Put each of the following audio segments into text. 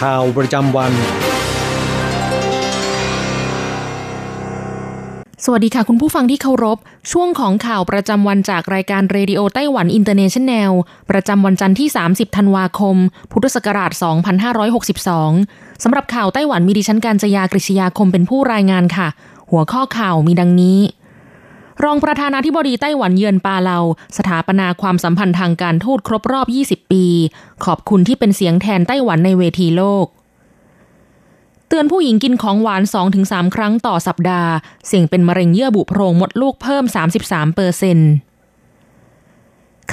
ข่าวประจำวัน สวัสดีค่ะคุณผู้ฟังที่เคารพ ช่วงของข่าวประจำวันจากรายการ Radio Taiwan International ประจำวันจันทร์ที่ 30 ธันวาคม พุทธศักราช 2562 สำหรับข่าวไต้หวันมีดิฉันการจยากริชยาคมเป็นผู้รายงานค่ะ หัวข้อข่าวมีดังนี้ รองประธานาธิบดีไต้หวันเยือนปาเลา สถาปนาความสัมพันธ์ทางการทูตครบรอบ 20 ปี ขอบคุณที่เป็นเสียงแทนไต้หวันในเวทีโลก เตือนผู้หญิงกินของหวาน 2-3 ครั้งต่อสัปดาห์ เสี่ยงเป็นมะเร็งเยื่อบุโพรงมดลูกเพิ่ม 33เปอร์เซ็นต์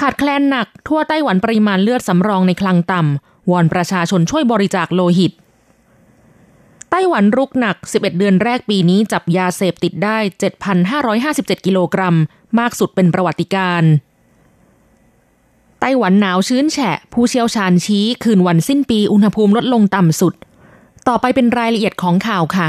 ขาดแคลนหนักทั่วไต้หวันปริมาณเลือดสำรองในคลังต่ำวอนประชาชนช่วยบริจาคโลหิต ไต้หวันรุกหนัก 11 เดือนแรกปีนี้จับยาเสพติดได้ 7,557 กิโลกรัม มากสุดเป็นประวัติการไต้หวันหนาวชื้นแฉะ ผู้เชี่ยวชาญชี้คืนวันสิ้นปีอุณหภูมิลดลงต่ำสุด ต่อไปเป็นรายละเอียดของข่าวค่ะ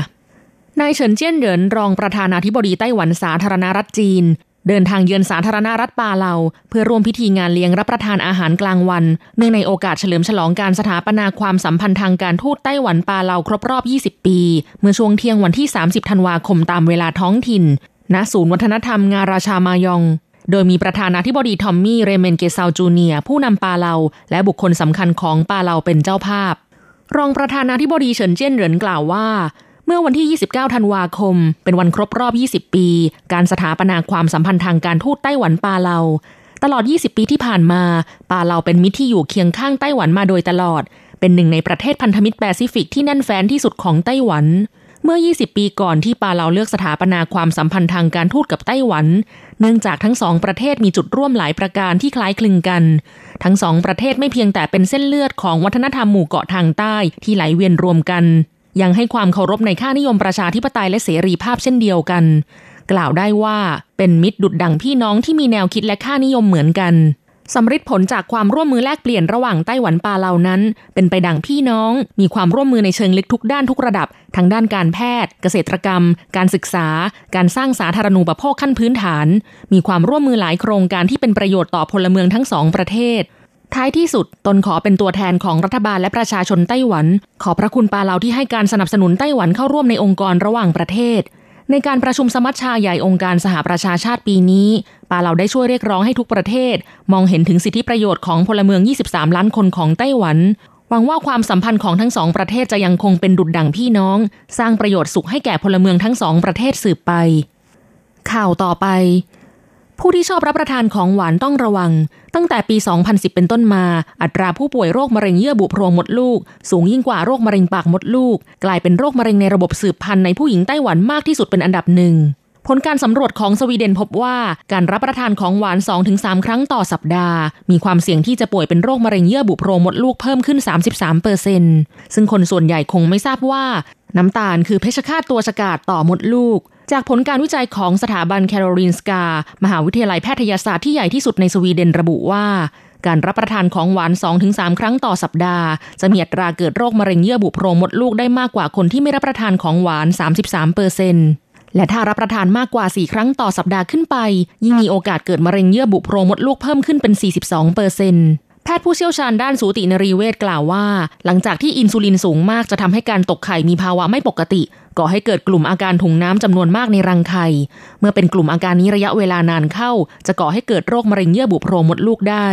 นายเฉินเจี้ยนเหรินรองประธานาธิบดีไต้หวันสาธารณรัฐจีน เดินทางเยือนสาธารณรัฐปาเลาเพื่อร่วมพิธีงานเลี้ยงรับประทานอาหารกลางวัน เนื่องในโอกาสเฉลิมฉลองการสถาปนาความสัมพันธ์ทางการทูตไต้หวันปาเลาครบรอบ 20 ปี เมื่อช่วงเที่ยงวันที่ 30 ธันวาคมตามเวลาท้องถิ่น ณ ศูนย์วัฒนธรรมงาราชามายอง โดยมีประธานาธิบดีทอมมี่ เรเมนเกซาจูเนียผู้นำปาเลาและบุคคลสำคัญของปาเลาเป็นเจ้าภาพรองประธานาธิบดีเฉินเจี้ยนเหรินกล่าวว่า เมื่อวันที่ 29 ธันวาคม เป็นวันครบรอบ 20 ปี การสถาปนาความสัมพันธ์ทางการทูตไต้หวันปาเลา ตลอด 20 ปีที่ผ่านมา ปาเลาเป็นมิตรที่อยู่เคียงข้างไต้หวันมาโดยตลอด เป็นหนึ่งในประเทศพันธมิตรแปซิฟิกที่แน่นแฟ้นที่สุดของไต้หวัน เมื่อ 20 ปีก่อนที่ปาเลาเลือกสถาปนาความสัมพันธ์ทางการทูตกับไต้หวัน เนื่องจากทั้งสองประเทศมีจุดร่วมหลายประการที่คล้ายคลึงกัน ทั้งสองประเทศไม่เพียงแต่เป็นเส้นเลือดของวัฒนธรรมหมู่เกาะทางใต้ที่ไหลเวียนรวมกัน ยังให้ความเคารพในค่านิยมประชาธิปไตยและเสรีภาพเช่นเดียวกัน กล่าวได้ว่าเป็นมิตรดุดดังพี่น้องที่มีแนวคิดและค่านิยมเหมือนกันสำฤทธิ์ผลจากความร่วมมือแลกเปลี่ยนระหว่างไต้หวันปาเลานั้น เป็นไปดังพี่น้อง มีความร่วมมือในเชิงลึกทุกด้านทุกระดับ ทั้งด้านการแพทย์ เกษตรกรรม การศึกษา การสร้างสาธารณูปโภคขั้นพื้นฐาน มีความร่วมมือหลายโครงการที่เป็นประโยชน์ต่อพลเมืองทั้งสองประเทศ ท้ายที่สุดตนขอเป็นตัวแทนของรัฐบาลและประชาชนไต้หวัน ขอพระคุณปาเลาที่ให้การสนับสนุนไต้หวันเข้าร่วมในองค์กรระหว่างประเทศ ในการประชุมสมัชชาใหญ่องค์การสหประชาชาติปีนี้ ปาเลาได้ช่วยเรียกร้องให้ทุกประเทศ มองเห็นถึงสิทธิประโยชน์ของพลเมือง 23 ล้านคนของไต้หวันหวังว่าความสัมพันธ์ของทั้งสองประเทศจะยังคงเป็นดุจดั่งพี่น้อง สร้างประโยชน์สุขให้แก่พลเมืองทั้งสองประเทศสืบไป ข่าวต่อไป ผู้ที่ชอบรับประทานของหวานต้องระวัง ตั้งแต่ปี 2010 เป็นต้นมา อัตราผู้ป่วยโรคมะเร็งเยื่อบุโพรงมดลูก สูงยิ่งกว่าโรคมะเร็งปากมดลูก กลายเป็นโรคมะเร็งในระบบสืบพันธุ์ในผู้หญิงไต้หวันมากที่สุดเป็นอันดับหนึ่ง ผลการสำรวจของสวีเดนพบว่าการรับประทานของหวาน 2-3 ครั้งต่อสัปดาห์ มีความเสี่ยงที่จะป่วยเป็นโรคมะเร็งเยื่อบุโพรงมดลูกเพิ่มขึ้น 33เปอร์เซนซึ่งคนส่วนใหญ่คงไม่ทราบว่า น้ำตาลคือเพชฌฆาตตัวฉกาจต่อมดลูก จากผลการวิจัยของสถาบันแคโรลินสกา มหาวิทยาลัยแพทยศาสตร์ที่ใหญ่ที่สุดในสวีเดนระบุว่าการรับประทานของหวาน 2-3 ครั้งต่อสัปดาห์ จะมีอัตราเกิดโรคมะเร็งเยื่อบุโพรงมดลูกได้มากกว่าคนที่ไม่รับประทานของหวาน 33เปอร์เซ็นต์ และถ้ารับประทานมากกว่า 4 ครั้งต่อสัปดาห์ขึ้นไป ยิ่งมีโอกาสเกิดมะเร็งเยื่อบุโพรงมดลูกเพิ่มขึ้นเป็น 42เปอร์เซ็นต์แพทย์ผู้เชี่ยวชาญด้านสูตินรีเวชกล่าวว่า หลังจากที่อินซูลินสูงมากจะทำให้การตกไข่มีภาวะไม่ปกติ ก่อให้เกิดกลุ่มอาการถุงน้ำจำนวนมากในรังไข่ เมื่อเป็นกลุ่มอาการนี้ระยะเวลานานเข้า จะก่อให้เกิดโรคมะเร็งเยื่อบุโพรงมดลูกได้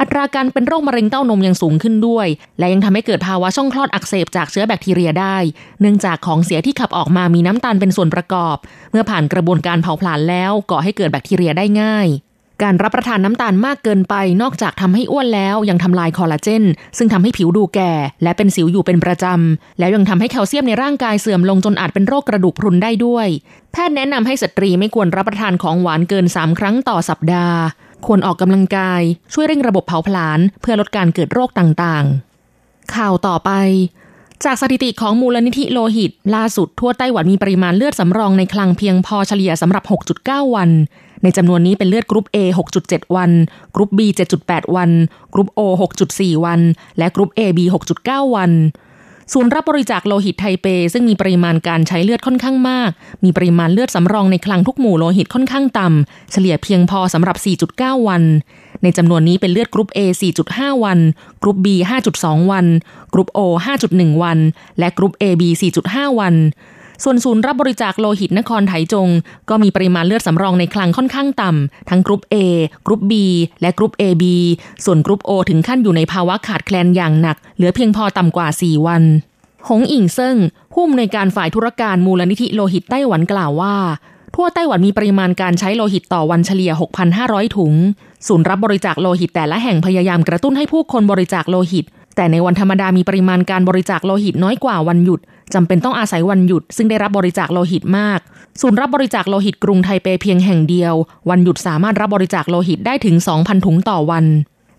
อัตราการเป็นโรคมะเร็งเต้านมยังสูงขึ้นด้วย และยังทำให้เกิดภาวะช่องคลอดอักเสบจากเชื้อแบคทีเรียได้ เนื่องจากของเสียที่ขับออกมามีน้ำตาลเป็นส่วนประกอบ เมื่อผ่านกระบวนการเผาผลาญแล้วก่อให้เกิดแบคทีเรียได้ง่ายการรับประทานน้ำตาลมากเกินไปนอกจากทำให้อ้วนแล้วยังทำลายคอลลาเจน ซึ่งทำให้ผิวดูแก่ และเป็นสิวอยู่เป็นประจำ แล้วยังทำให้แคลเซียมในร่างกายเสื่อมลงจนอาจเป็นโรคกระดูกพรุนได้ด้วย แพทย์แนะนำให้สตรีไม่ควรรับประทานของหวานเกิน 3 ครั้งต่อสัปดาห์ ควรออกกำลังกาย ช่วยเร่งระบบเผาผลาญเพื่อลดการเกิดโรคต่างๆ ข่าวต่อไป จากสถิติของมูลนิธิโลหิต ล่าสุดทั่วไต้หวันมีปริมาณเลือดสำรองในคลังเพียงพอเฉลี่ยสำหรับ 6.9 วัน ในจำนวนนี้เป็นเลือดกรุ๊ป A 6.7 วัน กรุ๊ป B 7.8 วัน กรุ๊ป O 6.4 วัน และกรุ๊ป AB 6.9 วัน ศูนย์รับบริจาคโลหิตไทเป ซึ่งมีปริมาณการใช้เลือดค่อนข้างมาก มีปริมาณเลือดสำรองในคลังทุกหมู่โลหิตค่อนข้างต่ำ เฉลี่ยเพียงพอสำหรับ 4.9 วัน ในจำนวนนี้เป็นเลือดกรุ๊ป A 4.5 วัน กรุ๊ป B 5.2 วัน กรุ๊ป O 5.1 วัน และกรุ๊ป AB 4.5 วัน ส่วนศูนย์รับบริจาคโลหิตนครไถจง ก็มีปริมาณเลือดสำรองในคลังค่อนข้างต่ำ ทั้งกรุ๊ป A กรุ๊ป B และกรุ๊ป AB ส่วนกรุ๊ป O ถึงขั้นอยู่ในภาวะขาดแคลนอย่างหนัก เหลือเพียงพอต่ำกว่า 4 วัน หงอิงเซิงผู้อำนวยการฝ่ายธุรการมูลนิธิโลหิตไต้หวันกล่าวว่า ทั่วไต้หวันมีปริมาณการใช้โลหิตต่อวันเฉลี่ย 6,500 ถุง ศูนย์รับบริจาคโลหิตแต่ละแห่งพยายามกระตุ้นให้ผู้คนบริจาคโลหิตแต่ในวันธรรมดามีปริมาณการบริจาคโลหิตน้อยกว่าวันหยุด จำเป็นต้องอาศัยวันหยุด ซึ่งได้รับบริจาคโลหิตมาก ศูนย์รับบริจาคโลหิตกรุงไทเปเพียงแห่งเดียว วันหยุดสามารถรับบริจาคโลหิตได้ถึง 2,000 ถุงต่อวัน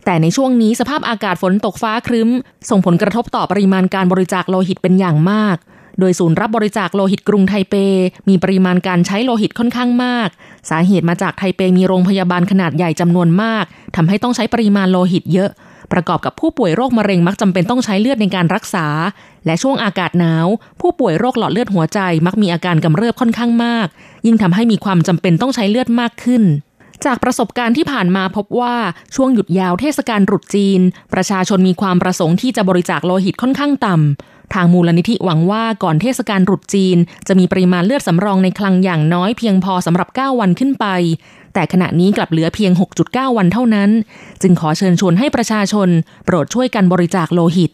แต่ในช่วงนี้สภาพอากาศฝนตกฟ้าครึ้ม ส่งผลกระทบต่อปริมาณการบริจาคโลหิตเป็นอย่างมาก โดยศูนย์รับบริจาคโลหิตกรุงไทเป มีปริมาณการใช้โลหิตค่อนข้างมาก สาเหตุมาจากไทเปมีโรงพยาบาลขนาดใหญ่จำนวนมากทำให้ต้องใช้ปริมาณโลหิตเยอะ ประกอบกับผู้ป่วยโรคมะเร็งมักจำเป็นต้องใช้เลือดในการรักษา และช่วงอากาศหนาว ผู้ป่วยโรคหลอดเลือดหัวใจมักมีอาการกำเริบค่อนข้างมาก ยิ่งทำให้มีความจำเป็นต้องใช้เลือดมากขึ้นจากประสบการณ์ที่ผ่านมาพบว่าช่วงหยุดยาวเทศกาลรุดจีน ประชาชนมีความประสงค์ที่จะบริจาคโลหิตค่อนข้างต่ำ ทางมูลนิธิหวังว่าก่อนเทศกาลรุดจีน จะมีปริมาณเลือดสำรองในคลังอย่างน้อยเพียงพอสำหรับ 9 วันขึ้นไป แต่ขณะนี้กลับเหลือเพียง 6.9 วันเท่านั้น จึงขอเชิญชวนให้ประชาชน โปรดช่วยกันบริจาคโลหิต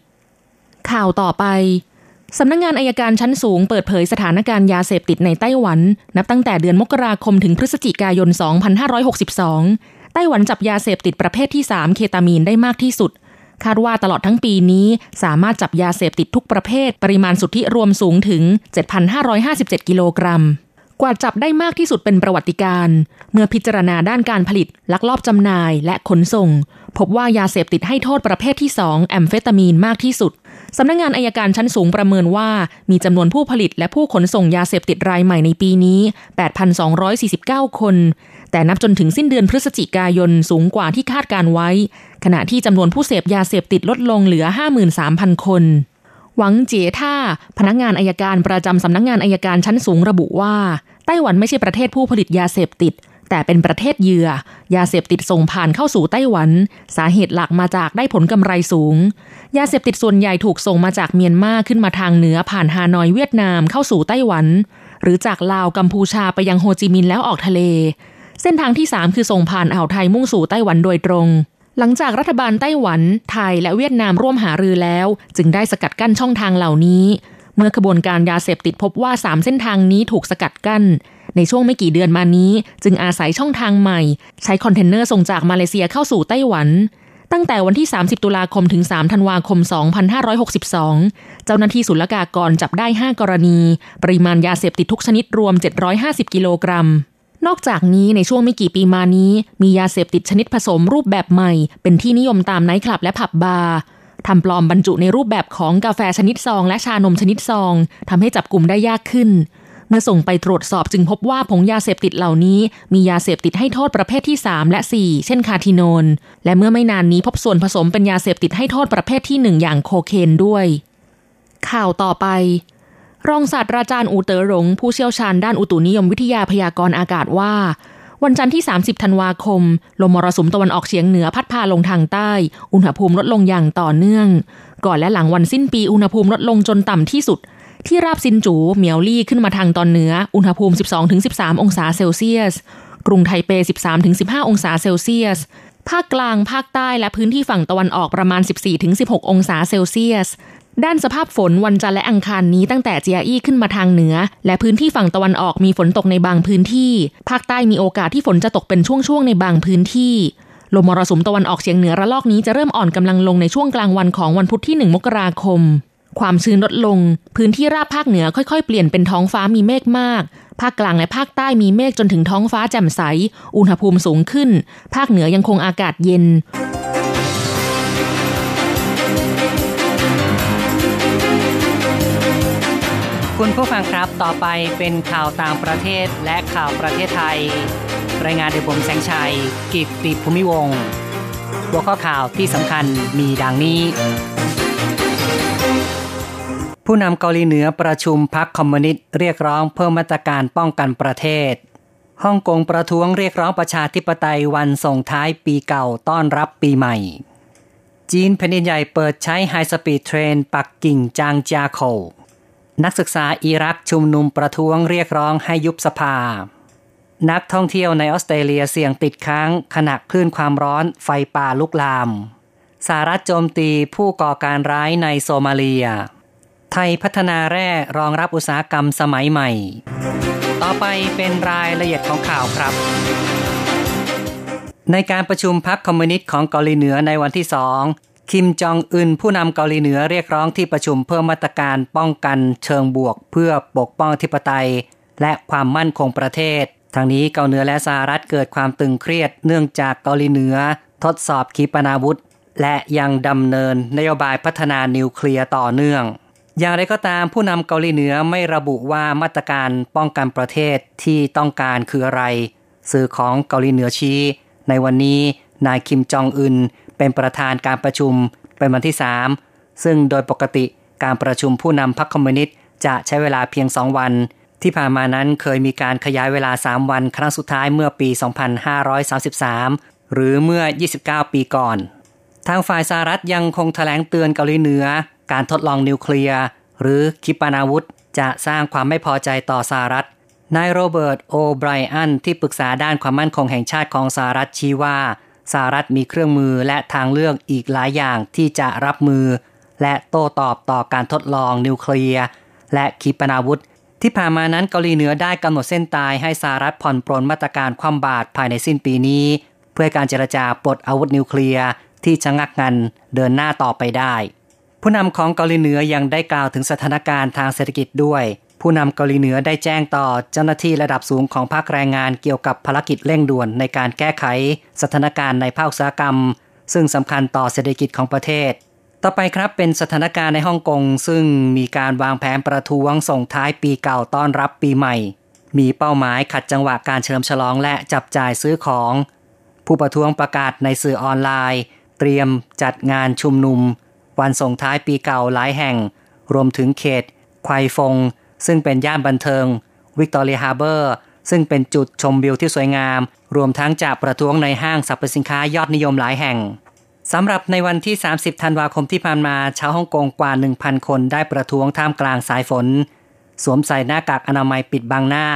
ข่าวต่อไปสำนักงงานอายการชั้นสูงเปิดเผยสถานการณ์ยาเสพติดในไต้หวัน นับตั้งแต่เดือนมกราคมถึงพฤศจิกายน 2562 ไต้หวันจับยาเสพติดประเภทที่ 3 เคตามีนได้มากที่สุด คาดว่าตลอดทั้งปีนี้สามารถจับยาเสพติดทุกประเภท ปริมาณสุทธิรวมสูงถึง 7,557 กิโลกรัม กว่าจับได้มากที่สุดเป็นประวัติการ เมื่อพิจารณาด้านการผลิต ลักลอบจำหน่าย และขนส่ง พบว่ายาเสพติดให้โทษประเภทที่ 2 แอมเฟตามีนมากที่สุดสำนักงงานอายการชั้นสูงประเมินว่า มีจำนวนผู้ผลิตและผู้ขนส่งยาเสพติดรายใหม่ในปีนี้ 8,249 คน แต่นับจนถึงสิ้นเดือนพฤศจิกายนสูงกว่าที่คาดการไว้ ขณะที่จำนวนผู้เสพยาเสพติดลดลงเหลือ 53,000 คน หวังเจี๋ท่าพนักงานอายการประจำสำนักงงานอายการชั้นสูงระบุว่าไต้หวันไม่ใช่ประเทศผู้ผลิตยาเสพติด แต่เป็นประเทศเหยื่อ ยาเสพติดส่งผ่านเข้าสู่ไต้หวัน สาเหตุหลักมาจากได้ผลกำไรสูง ยาเสพติดส่วนใหญ่ถูกส่งมาจากเมียนมาขึ้นมาทางเหนือผ่านฮานอยเวียดนามเข้าสู่ไต้หวัน หรือจากลาวกัมพูชาไปยังโฮจิมินห์แล้วออกทะเล เส้นทางที่ 3 คือส่งผ่านอ่าวไทยมุ่งสู่ไต้หวันโดยตรง หลังจากรัฐบาลไต้หวัน ไทยและเวียดนามร่วมหารือแล้ว จึงได้สกัดกั้นช่องทางเหล่านี้ เมื่อขบวนการยาเสพติดพบว่า 3 เส้นทางนี้ถูกสกัดกั้น ในช่วงไม่กี่เดือนมานี้ จึงอาศัยช่องทางใหม่ ใช้คอนเทนเนอร์ส่งจากมาเลเซียเข้าสู่ไต้หวัน ตั้งแต่วันที่ 30 ตุลาคมถึง 3 ธันวาคม 2562 เจ้าหน้าที่ศุลกากรจับได้ 5 กรณี ปริมาณยาเสพติดทุกชนิดรวม 750 กิโลกรัม นอกจากนี้ในช่วงไม่กี่ปีมานี้ มียาเสพติดชนิดผสมรูปแบบใหม่ เป็นที่นิยมตามไนท์คลับและผับบาร์ทำปลอมบรรจุในรูปแบบของกาแฟชนิดซอง และชานมชนิดซองทำให้จับกลุ่มได้ยากขึ้น เมื่อส่งไปตรวจสอบจึงพบว่าผงยาเสพติดเหล่านี้ มียาเสพติดให้โทษประเภทที่ 3 และ 4 เช่นคาทิโนน และเมื่อไม่นานนี้พบส่วนผสมเป็นยาเสพติดให้โทษประเภทที่ 1 อย่างโคเคนด้วย ข่าวต่อไป รองศาสตราจารย์อูเตอหลง ผู้เชี่ยวชาญด้านอุตุนิยมวิทยาพยากรณ์อากาศว่า วันจันทร์ที่ 30 ธันวาคม ลมมรสุมตะวันออกเฉียงเหนือพัดพาลงทางใต้ อุณหภูมิลดลงอย่างต่อเนื่อง ก่อนและหลังวันสิ้นปีอุณหภูมิลดลงจนต่ำที่สุด ที่ราบซินจูเหมียวลี่ขึ้นมาทางตอนเหนือ อุณหภูมิ 12-13 องศาเซลเซียส กรุงไทเป 13-15 องศาเซลเซียสภาคกลาง ภาคใต้และพื้นที่ฝั่งตะวันออกประมาณ 14-16 องศาเซลเซียส ด้านสภาพฝนวันจันทร์และอังคารนี้ตั้งแต่เจียอี้ขึ้นมาทางเหนือ และพื้นที่ฝั่งตะวันออกมีฝนตกในบางพื้นที่ ภาคใต้มีโอกาสที่ฝนจะตกเป็นช่วงๆในบางพื้นที่ลมมรสุมตะวันออกเฉียงเหนือระลอกนี้จะเริ่มอ่อนกำลังลงในช่วงกลางวันของวันพุธที่ 1 มกราคม ความชื้นลดลง พื้นที่ราบภาคเหนือค่อยๆ เปลี่ยนเป็นท้องฟ้ามีเมฆมาก ภาคกลางและภาคใต้มีเมฆจนถึงท้องฟ้าแจ่มใส อุณหภูมิสูงขึ้น ภาคเหนือยังคงอากาศเย็น คุณผู้ฟังครับต่อไปเป็นข่าวต่างประเทศและข่าวประเทศไทย รายงานโดยผมแสงชัย กิตติภูมิวงศ์หัวข้อข่าวที่สำคัญมีดังนี้ ผู้นำเกาหลีเหนือประชุมพรรคคอมมิวนิสต์เรียกร้องเพิ่มมาตรการป้องกันประเทศฮ่องกงประท้วงเรียกร้องประชาธิปไตยวันส่งท้ายปีเก่าต้อนรับปีใหม่ จีนแผ่นดินใหญ่เปิดใช้ high speed train ปักกิ่งจางเจียโค นักศึกษาอิรักชุมนุมประท้วงเรียกร้องให้ยุบสภา นักท่องเที่ยวในออสเตรเลียเสี่ยงติดค้างขณะคลื่นความร้อนไฟป่าลุกลามสหรัฐโจมตีผู้ก่อการร้ายในโซมาเลีย ไทยพัฒนาแร่รองรับอุตสาหกรรมสมัยใหม่ ต่อไปเป็นรายละเอียดของข่าวครับ ในการประชุมพักคอมมิวนิสต์ของเกาหลีเหนือในวันที่สอง คิมจองอึนผู้นำเกาหลีเหนือเรียกร้องที่ประชุมเพิ่มมาตรการป้องกันเชิงบวกเพื่อปกป้องธิปไตย และความมั่นคงประเทศ ทางนี้เกาหลีเหนือและสหรัฐเกิดความตึงเครียด เนื่องจากเกาหลีเหนือ ทดสอบขีปนาวุธ และยังดำเนินนโยบายพัฒนานิวเคลียร์ต่อเนื่อง อย่างไรก็ตามผู้นำเกาหลีเหนือไม่ระบุว่ามาตรการป้องกันประเทศที่ต้องการคืออะไร สื่อของเกาหลีเหนือชี้ในวันนี้นายคิมจองอึน เป็นประธานการประชุมเป็นวันที่ 3 ซึ่งโดยปกติการประชุมผู้นำพรรคคอมมิวนิสต์จะใช้เวลาเพียง 2 วัน ที่ผ่านมานั้นเคยมีการขยายเวลา 3 วันครั้งสุดท้ายเมื่อปี 2533 หรือเมื่อ 29 ปีก่อน ทางฝ่ายสหรัฐยังคงแถลงเตือนเกาหลีเหนือ การทดลองนิวเคลียร์หรือคิปนาวุธ จะสร้างความไม่พอใจต่อสหรัฐนายโรเบิร์ตโอไบรอันที่ปรึกษาด้านความมั่นคงแห่งชาติของสหรัฐชี้ว่า สหรัฐมีเครื่องมือและทางเลือกอีกหลายอย่างที่จะรับมือ และโต้ตอบต่อการทดลองนิวเคลียร์และขีปนาวุธ ที่ผ่านมานั้นเกาหลีเหนือได้กำหนดเส้นตายให้สหรัฐผ่อนปรนมาตรการคว่ำบาตรภายในสิ้นปีนี้ เพื่อการเจรจาปลดอาวุธนิวเคลียร์ที่ชะงักงันเดินหน้าต่อไปได้ ผู้นำของเกาหลีเหนือยังได้กล่าวถึงสถานการณ์ทางเศรษฐกิจด้วย ผู้นำเกาหลีเหนือได้แจ้งต่อเจ้าหน้าที่ระดับสูงของภาคแรงงานเกี่ยวกับภารกิจเร่งด่วนในการแก้ไขสถานการณ์ในภาคอุตสาหกรรม ซึ่งสำคัญต่อเศรษฐกิจของประเทศ ต่อไปครับเป็นสถานการณ์ในฮ่องกงซึ่งมีการวางแผนประท้วงส่งท้ายปีเก่าต้อนรับปีใหม่ มีเป้าหมายขัดจังหวะการเฉลิมฉลองและจับจ่ายซื้อของ ผู้ประท้วงประกาศในสื่อออนไลน์ เตรียมจัดงานชุมนุม วันส่งท้ายปีเก่าหลายแห่ง รวมถึงเขต ควายฟง ซึ่งเป็นย่านบันเทิงVictoria Harbour ซึ่งเป็นจุดชมวิวที่สวยงาม รวมทั้งจัดประท้วงในห้างสรรพสินค้ายอดนิยมหลายแห่งสำหรับในวันที่ 30 ธันวาคมที่ผ่านมาชาวฮ่องกงกว่า 1,000 คนได้ประท้วงท่ามกลางสายฝน สวมใส่หน้ากากอนามัยปิดบังหน้า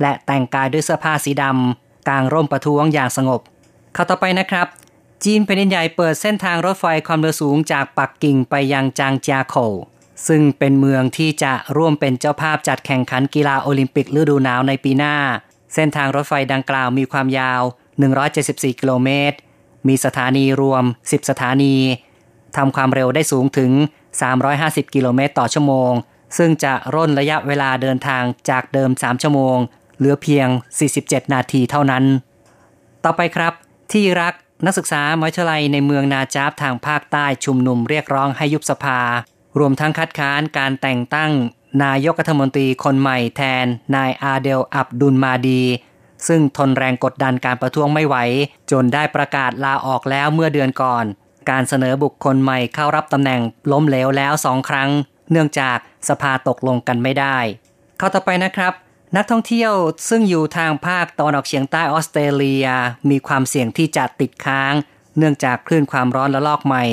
และแต่งกายด้วยเสื้อผ้าสีดำกางร่มประท้วงอย่างสงบข่าวต่อไปนะครับ จีนแผ่นดินใหญ่เปิดเส้นทางรถไฟความเร็วสูงจากปักกิ่งไปยังจางเจียโค ซึ่งเป็นเมืองที่จะร่วมเป็นเจ้าภาพจัดแข่งขันกีฬาโอลิมปิกฤดูหนาวในปีหน้า เส้นทางรถไฟดังกล่าวมีความยาว 174 กิโลเมตร มีสถานีรวม 10 สถานีทำความเร็วได้สูงถึง 350 กิโลเมตรต่อชั่วโมง ซึ่งจะร่นระยะเวลาเดินทางจากเดิม 3 ชั่วโมง เหลือเพียง 47 นาทีเท่านั้น ต่อไปครับ ที่รักนักศึกษามหาวิทยาลัยในเมืองนาจาบทางภาคใต้ชุมนุมเรียกร้องให้ยุบสภา รวมทั้งคัดค้านการแต่งตั้งนายกรัฐมนตรีคนใหม่แทนนายอาเดลอับดุลมาดี ซึ่งทนแรงกดดันการประท้วงไม่ไหว จนได้ประกาศลาออกแล้วเมื่อเดือนก่อน การเสนอบุคคลใหม่เข้ารับตำแหน่งล้มเหลวแล้วสองครั้ง เนื่องจากสภาตกลงกันไม่ได้ เข้าต่อไปนะครับ นักท่องเที่ยวซึ่งอยู่ทางภาคตะวันออกเฉียงใต้ออสเตรเลีย มีความเสี่ยงที่จะติดค้าง เนื่องจากคลื่นความร้อนระลอกใหม่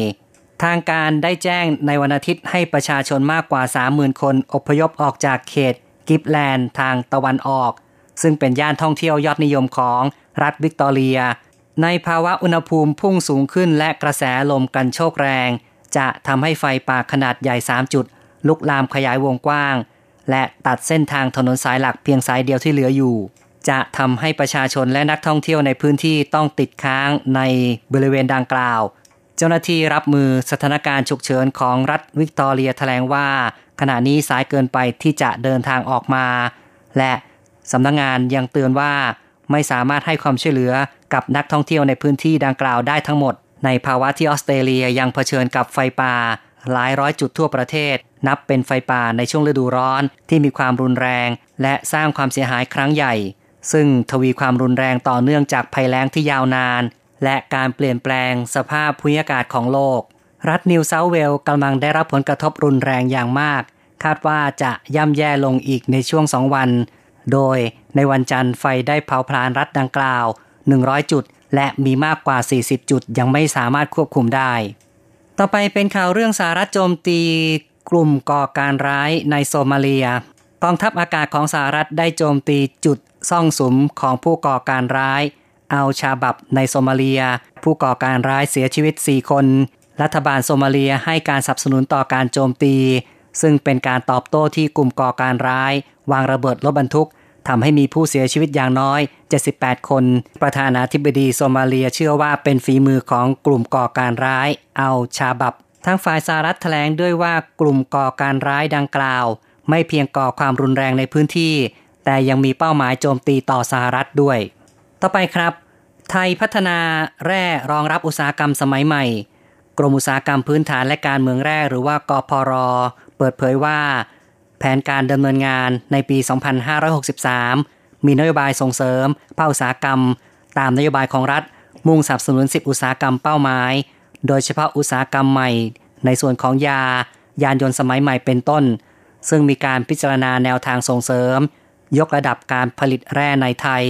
ทางการได้แจ้งในวันอาทิตย์ให้ประชาชนมากกว่า 30,000 คนอพยพออกจากเขต กิฟแลนด์ทางตะวันออก ซึ่งเป็นย่านท่องเที่ยวยอดนิยมของรัฐวิกตอเรีย ในภาวะอุณหภูมิพุ่งสูงขึ้นและกระแสลมกันโชกแรง จะทำให้ไฟป่าขนาดใหญ่ 3 จุด ลุกลามขยายวงกว้าง และตัดเส้นทางถนนสายหลักเพียงสายเดียวที่เหลืออยู่ จะทำให้ประชาชนและนักท่องเที่ยวในพื้นที่ต้องติดค้างในบริเวณดังกล่าว เจ้าหน้าที่รับมือสถานการณ์ฉุกเฉินของรัฐวิกตอเรียแถลงว่า ขณะนี้สายเกินไปที่จะเดินทางออกมา และสำนักงงานยังเตือนว่าไม่สามารถให้ความช่วยเหลือกับนักท่องเที่ยวในพื้นที่ดังกล่าวได้ทั้งหมด ในภาวะที่ออสเตรเลียยังเผชิญกับไฟป่า หลายร้อยจุดทั่วประเทศ นับเป็นไฟป่าในช่วงฤดูร้อนที่มีความรุนแรง และสร้างความเสียหายครั้งใหญ่ ซึ่งทวีความรุนแรงต่อเนื่องจากภัยแล้งที่ยาวนาน และการเปลี่ยนแปลงสภาพภูมิอากาศของโลก รัฐนิวเซาเวลกำลังได้รับผลกระทบรุนแรงอย่างมาก คาดว่าจะย่ำแย่ลงอีกในช่วงสองวัน โดยในวันจันทร์ไฟได้เผาพลานรัฐดังกล่าว 100 จุด และมีมากกว่า 40 จุดยังไม่สามารถควบคุมได้ ต่อไปเป็นข่าวเรื่องสหรัฐโจมตีกลุ่มก่อการร้ายในโซมาเลีย กองทัพอากาศของสหรัฐได้โจมตีจุดซ่องสุมของผู้ก่อการร้าย อาชาบับในโซมาเลีย ผู้ก่อการร้ายเสียชีวิต 4 คน รัฐบาลโซมาเลียให้การสนับสนุนต่อการโจมตี ซึ่งเป็นการตอบโต้ที่กลุ่มก่อการร้าย วางระเบิดรถบรรทุกทำให้มีผู้เสียชีวิตอย่างน้อย 78 คน ประธานาธิบดีโซมาเลียเชื่อว่าเป็นฝีมือของกลุ่มก่อการร้ายเอาชาบับทั้งฝ่ายสหรัฐแถลงด้วยว่ากลุ่มก่อการร้ายดังกล่าว ไม่เพียงก่อความรุนแรงในพื้นที่ แต่ยังมีเป้าหมายโจมตีต่อสหรัฐด้วย ต่อไปครับ ไทยพัฒนาแร่รองรับอุตสาหกรรมสมัยใหม่ กรมอุตสาหกรรมพื้นฐานและการเมืองแร่หรือว่ากพร เปิดเผยว่า แผนการดำเนินงานในปี 2563 มีนโยบายส่งเสริมภาคอุตสาหกรรม ตามนโยบายของรัฐ มุ่งสนับสนุน 10 อุตสาหกรรมเป้าหมาย โดยเฉพาะอุตสาหกรรมใหม่ ในส่วนของยา ยานยนต์สมัยใหม่เป็นต้น ซึ่งมีการพิจารณาแนวทางส่งเสริม ยกระดับการผลิตแร่ในไทย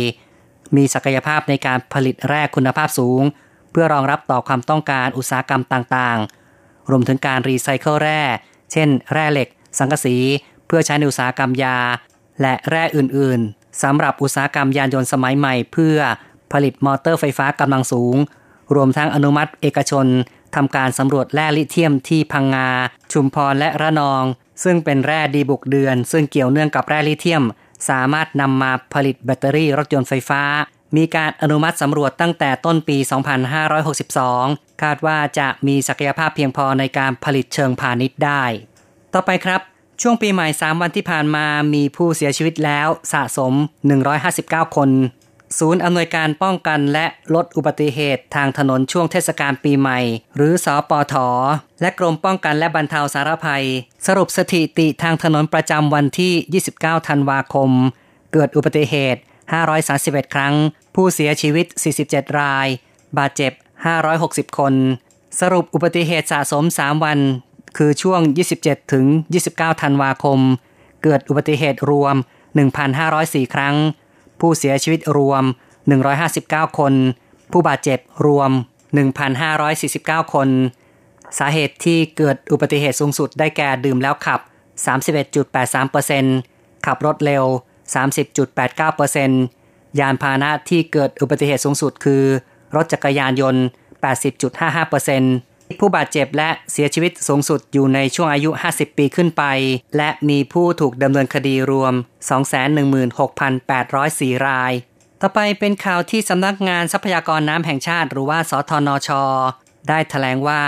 มีศักยภาพในการผลิตแร่คุณภาพสูง เพื่อรองรับต่อความต้องการอุตสาหกรรมต่างๆ รวมถึงการรีไซเคิลแร่ เช่น แร่เหล็ก สังกะสี เพื่อใช้ในอุตสาหกรรมยา และแร่อื่นๆสำหรับอุตสาหกรรมยานยนต์สมัยใหม่ เพื่อผลิตมอเตอร์ไฟฟ้ากำลังสูง รวมทั้งอนุมัติเอกชนทำการสำรวจแร่ลิเทียมที่พังงา ชุมพรและระนอง ซึ่งเป็นแร่ดีบุกเดือน ซึ่งเกี่ยวเนื่องกับแร่ลิเทียม สามารถนำมาผลิตแบตเตอรี่รถยนต์ไฟฟ้า มีการอนุมัติสำรวจตั้งแต่ต้นปี 2562 คาดว่าจะมีศักยภาพเพียงพอในการผลิตเชิงพาณิชย์ได้ ต่อไปครับ ช่วงปีใหม่ 3 วันที่ผ่านมามีผู้เสียชีวิตแล้วสะสม 159 คน ศูนย์อำนวยการป้องกันและลดอุบัติเหตุทางถนนช่วงเทศกาลปีใหม่ หรือสอปอถอและกรมป้องกันและบรรเทาสารภัย สรุปสถิติทางถนนประจำวันที่ 29 ธันวาคม เกิดอุบัติเหตุ 531 ครั้ง ผู้เสียชีวิต 47 ราย บาดเจ็บ 560 คน สรุปอุบัติเหตุสะสม 3 วัน คือช่วง 27 ถึง 29 ธันวาคม เกิดอุบัติเหตุรวม 1,504 ครั้ง ผู้เสียชีวิตรวม 159 คน ผู้บาดเจ็บรวม 1,549 คน สาเหตุที่เกิดอุบัติเหตุสูงสุดได้แก่ดื่มแล้วขับ 31.83%ขับรถเร็ว 30.89%ยานพาหนะที่เกิดอุบัติเหตุสูงสุดคือ รถจักรยานยนต์ 80.55% ผู้บาดเจ็บและเสียชีวิตสูงสุดอยู่ในช่วงอายุ 50 ปีขึ้นไป และมีผู้ถูกดำเนินคดีรวม 216,804 ราย ต่อไปเป็นข่าวที่สำนักงานทรัพยากรน้ำแห่งชาติ หรือว่าสทนช ได้ถแถลงว่า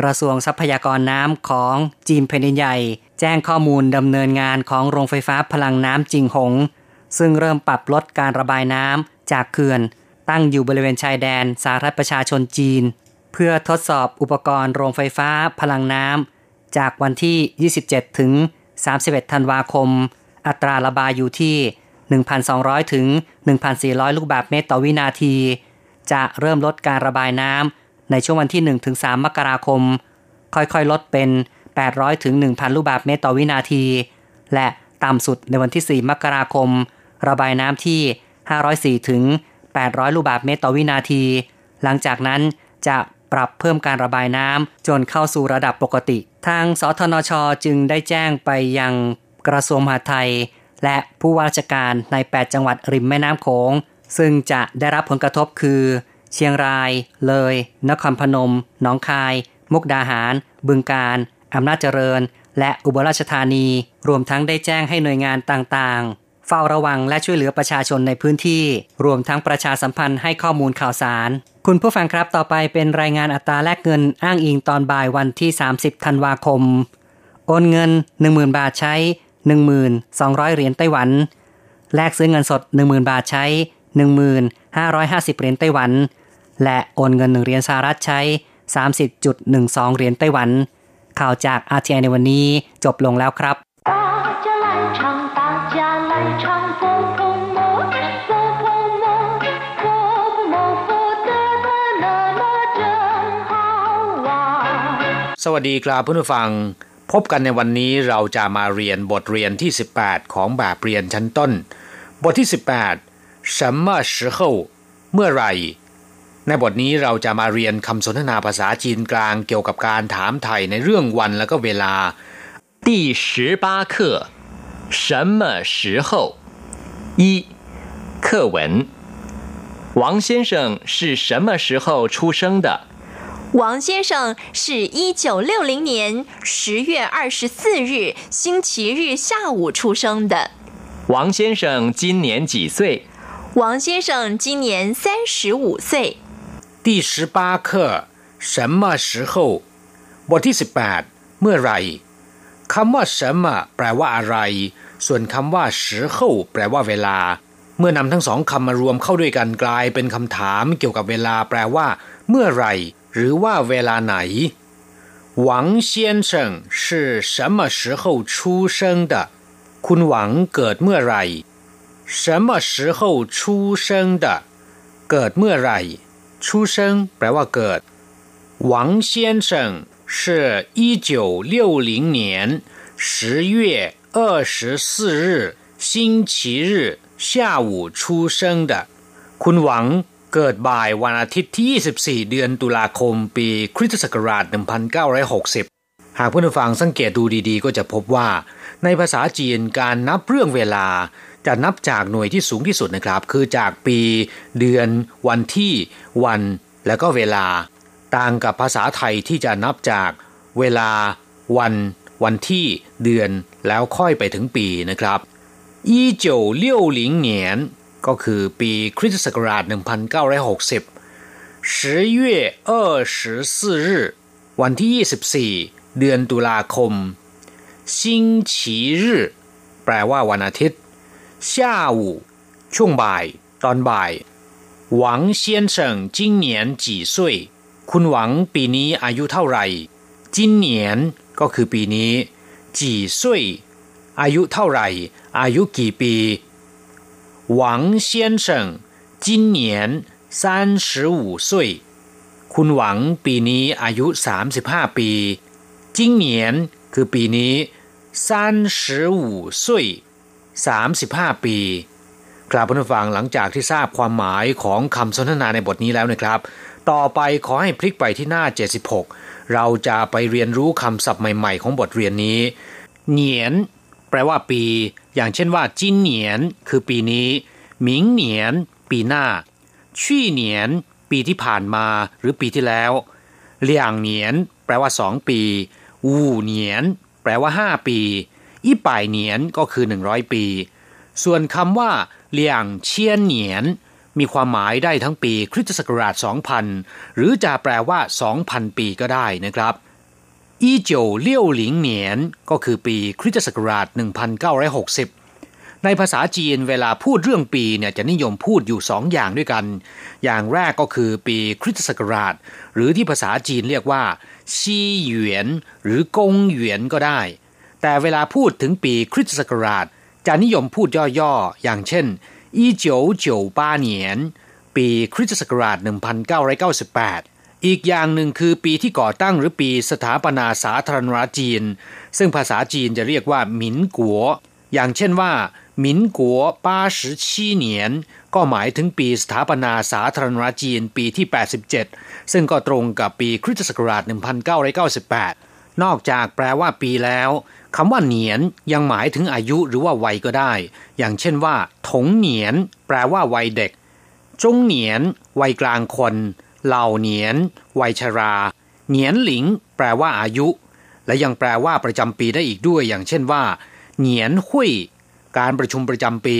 กระทรวงทรัพยากรน้ำของจีนแผ่นดินใหญ่ แจ้งข้อมูลดำเนินงานของโรงไฟฟ้าพลังน้ำจิงหง ซึ่งเริ่มปรับลดการระบายน้ำจากเขื่อน ตั้งอยู่บริเวณชายแดนสาธารณประชาชนจีน เพื่อทดสอบอุปกรณ์โรงไฟฟ้าพลังน้ำจากวันที่ 27 ถึง 31 ธันวาคม อัตราระบายอยู่ที่ 1,200 ถึง 1,400 ลูกบาศก์เมตรต่อวินาที จะเริ่มลดการระบายน้ำในช่วงวันที่ 1 ถึง 3 มกราคม ค่อยๆ ลดเป็น 800 ถึง 1,000 ลูกบาศก์เมตรต่อวินาที และต่ำสุดในวันที่ 4 มกราคม ระบายน้ำที่ 504 ถึง 800 ลูกบาศก์เมตรต่อวินาที หลังจากนั้นจะ ปรับเพิ่มการระบายน้ำจนเข้าสู่ระดับปกติ ทางสทนช จึงได้แจ้งไปยังกระทรวงมหาดไทย และผู้ว่าราชการใน 8 จังหวัดริมแม่น้ำโขง ซึ่งจะได้รับผลกระทบคือ เชียงราย เลย นครพนม หนองคาย มุกดาหาร บึงกาฬอำนาจเจริญ และอุบลราชธานี รวมทั้งได้แจ้งให้หน่วยงานต่างๆเฝ้าระวังและช่วยเหลือประชาชนในพื้นที่ รวมทั้งประชาสัมพันธ์ให้ข้อมูลข่าวสาร คุณผู้ฟังครับต่อไปเป็นรายงานอัตราแลกเงินอ้างอิงตอนบ่ายวันที่ 30 ธันวาคม โอนเงิน 10,000 บาทใช้ 1200 เหรียญไต้หวัน แลกซื้อเงินสด 10,000 บาทใช้ 1550 เหรียญไต้หวัน และโอนเงิน 1 เหรียญสหรัฐใช้ 30.12 เหรียญไต้หวัน ข่าวจาก RTI ในวันนี้จบลงแล้วครับ สวัสดีครับเพื่อนผู้ฟัง พบกันในวันนี้เราจะมาเรียนบทเรียนที่ 18 ของแบบเรียนชั้นต้น บทที่ 18什么时候เมื่อไหร่ ในบทนี้เราจะมาเรียนคำสนทนาภาษาจีนกลางเกี่ยวกับการถามไถ่ในเรื่องวันและก็เวลา第十八课什么时候一课文王先生是什么时候出生的 王先生是一九六零年十月二十四日星期日下午出生的。王先生今年几岁？王先生今年三十五岁。第十八课什么时候บทที่สิบแปดเมื่อไรคำว่า什么แปลว่าอะไร ส่วนคำว่า时候แปลว่าเวลา เมื่อนำทั้งสองคำมารวมเข้าด้วยกันกลายเป็นคำถามเกี่ยวกับเวลาแปลว่า เมื่อไร หรือว่าเวลาไหนหวัง先生是什么时候出生的คุณหวังเกิดเมื่อไร什么时候出生的เกิดเมื่อไร出生แปลว่าเกิด王先生是一九六零年十月二十四日星期日下午出生的คุณหวัง เกิดบ่ายวันอาทิตย์ที่ 24 เดือนตุลาคมปีคริสตศักราช 1960 หากเพื่อนฟังสังเกตดูดีๆ ก็จะพบว่า ในภาษาจีนการนับเรื่องเวลาจะนับจากหน่วยที่สูงที่สุดนะครับ คือจากปีเดือน วันที่ วัน และก็เวลา ต่างกับภาษาไทยที่จะนับจากเวลา วัน วันที่เดือนแล้วค่อยไปถึงปีนะครับ1960年 ก็คือปีคริสตศักราช 1960十月二十四日วันที่ 24 เดือนตุลาคม星期日แปลว่าวันอาทิตย์下午ช่วงบ่าย ตอนบ่ายหวัง先生今年几岁คุณหวังปีนี้อายุเท่าไหร่今年ก็คือปีนี้几岁อายุเท่าไหร่ อายุกี่ปี 王先生今年三十五岁คุณหวังปีนี้อายุ35ปี今年คือปีนี้35岁35ปีครับผู้ฟังหลังจากที่ทราบความหมายของคำสนทนาในบทนี้แล้วนะครับ ต่อไปขอให้พลิกไปที่หน้า 76 เราจะไปเรียนรู้คำศัพท์ใหม่ ๆ ของบทเรียนนี้เหนียน แปลว่าปี อย่างเช่นว่าจินเหนียนคือปีนี้หมิงเหนียน ปีหน้าชี่เหนียน ปีที่ผ่านมาหรือปีที่แล้วเหลี่ยงเหนียน แปลว่าสองปีวูเหนียน แปลว่าห้าปีอีป่ายเหนียนก็คือหนึ่งร้อยปี ส่วนคำว่าเหลี่ยงเชียนเหนียน มีความหมายได้ทั้งปีคริสตศักราช2000 หรือจะแปลว่า 2,000 ปีก็ได้นะครับ อีโจเลี่ยวหลิงเหนียนก็คือปีคริสตศักราช 1960 ในภาษาจีนเวลาพูดเรื่องปีเนี่ยจะนิยมพูดอยู่สองอย่างด้วยกัน อย่างแรกก็คือปีคริสตศักราช หรือที่ภาษาจีนเรียกว่าซีเหวียนหรือกงเหวียนก็ได้ แต่เวลาพูดถึงปีคริสตศักราช จะนิยมพูดย่อๆ อย่างเช่นอีโจโจป้าเหนียนปีคริสตศักราช 1998 อีกอย่างหนึ่งคือปีที่ก่อตั้งหรือปีสถาปนาสาธารณรัฐจีน ซึ่งภาษาจีนจะเรียกว่าหมินกัว อย่างเช่นว่าหมินกัวป้าสิชีเหนียนก็หมายถึงปีสถาปนาสาธารณรัฐจีนปีที่ 87 ซึ่งก็ตรงกับปีคริสตศักราช 1998 นอกจากแปลว่าปีแล้วคำว่าเหนียนยังหมายถึงอายุหรือว่าวัยก็ได้ อย่างเช่นว่าถงเหนียน แปลว่าวัยเด็ก จงเหนียน วัยกลางคน เหล่าเหนียน วัยชรา เหนียนหลิง แปลว่าอายุ และยังแปลว่าประจำปีได้อีกด้วย อย่างเช่นว่า เหนียนหุยการประชุมประจำปี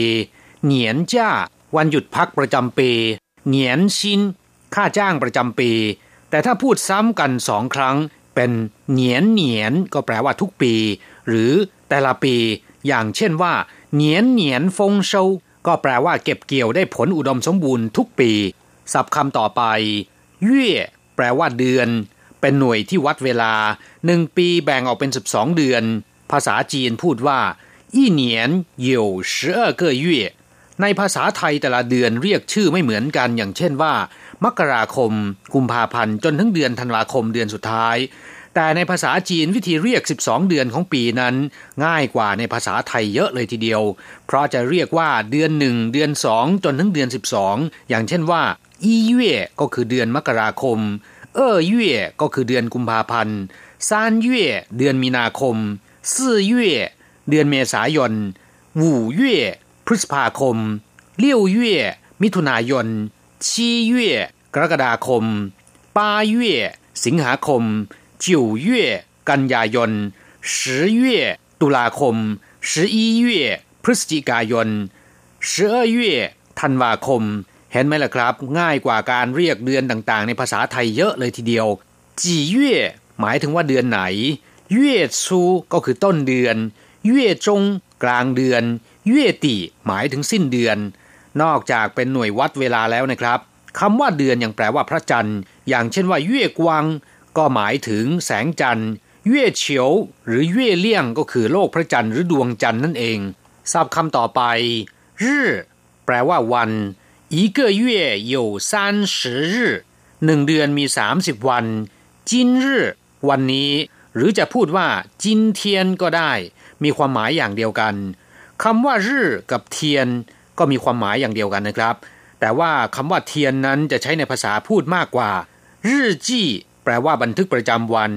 เหนียนจ้า วันหยุดพักประจำปี เหนียนชิน ค่าจ้างประจำปี แต่ถ้าพูดซ้ำกันสองครั้ง เป็นเหนียนเหนียน ก็แปลว่าทุกปี หรือแต่ละปี อย่างเช่นว่า เหนียนเหนียนฟงเชาก็แปลว่าเก็บเกี่ยวได้ผลอุดมสมบูรณ์ทุกปี ศัพท์คำต่อไป เย่แปลว่าเดือน เป็นหน่วยที่วัดเวลาหนึ่งปีแบ่งออกเป็น 12 เดือน ภาษาจีนพูดว่าอีเหนียนเหยวเสือเกอเย่ในภาษาไทยแต่ละเดือนเรียกชื่อไม่เหมือนกัน อย่างเช่นว่า มกราคม กุมภาพันธ์จนถึงเดือนธันวาคมเดือนสุดท้าย แต่ในภาษาจีนวิธีเรียก 12 เดือนของปีนั้น ง่ายกว่าในภาษาไทยเยอะเลยทีเดียว เพราะจะเรียกว่าเดือนหนึ่งเดือนสองจนถึงเดือน 12 อย่างเช่นว่า อีเย่ก็คือเดือนมกราคม เอ่อเย่ก็คือเดือนกุมภาพันธ์ซานเย่เดือนมีนาคมสี่เย่เดือนเมษายนหูเย่พฤษภาคมเลี้ยวเมิถุนายนชีเย่กรกฎาคมปาเย่สิงหาคมจิวเย่กันยายนสิเย่ตุลาคมสิบเย่พฤศจิกายนสิบเย่ธันวาคม เห็นไหมล่ะครับ ง่ายกว่าการเรียกเดือนต่างๆ ในภาษาไทยเยอะเลยทีเดียวจีเย่หมายถึงว่าเดือนไหนเย่ซูก็คือต้นเดือนเย่จง กลางเดือนเย่ติหมายถึงสิ้นเดือน นอกจากเป็นหน่วยวัดเวลาแล้วนะครับคำว่าเดือนยังแปลว่าพระจันทร์ อย่างเช่นว่าเย่กวางก็หมายถึงแสงจันทร์เย่เฉียว หรือเย่เลี่ยงก็คือโลกพระจันทร์หรือดวงจันทร์นั่นเองศัพท์คำต่อไปรื่แปลว่าวัน 一个月有三十日หนึ่งเดือนมีสามสิบวันจินรื่วันนี้ หรือจะพูดว่าจินเทียนก็ได้ มีความหมายอย่างเดียวกันคำว่ารื่กับเทียนก็มีความหมายอย่างเดียวกันนะครับ แต่ว่าคำว่าเทียนนั้นจะใช้ในภาษาพูดมากกว่ารื่จี้แปลว่าบันทึกประจำวัน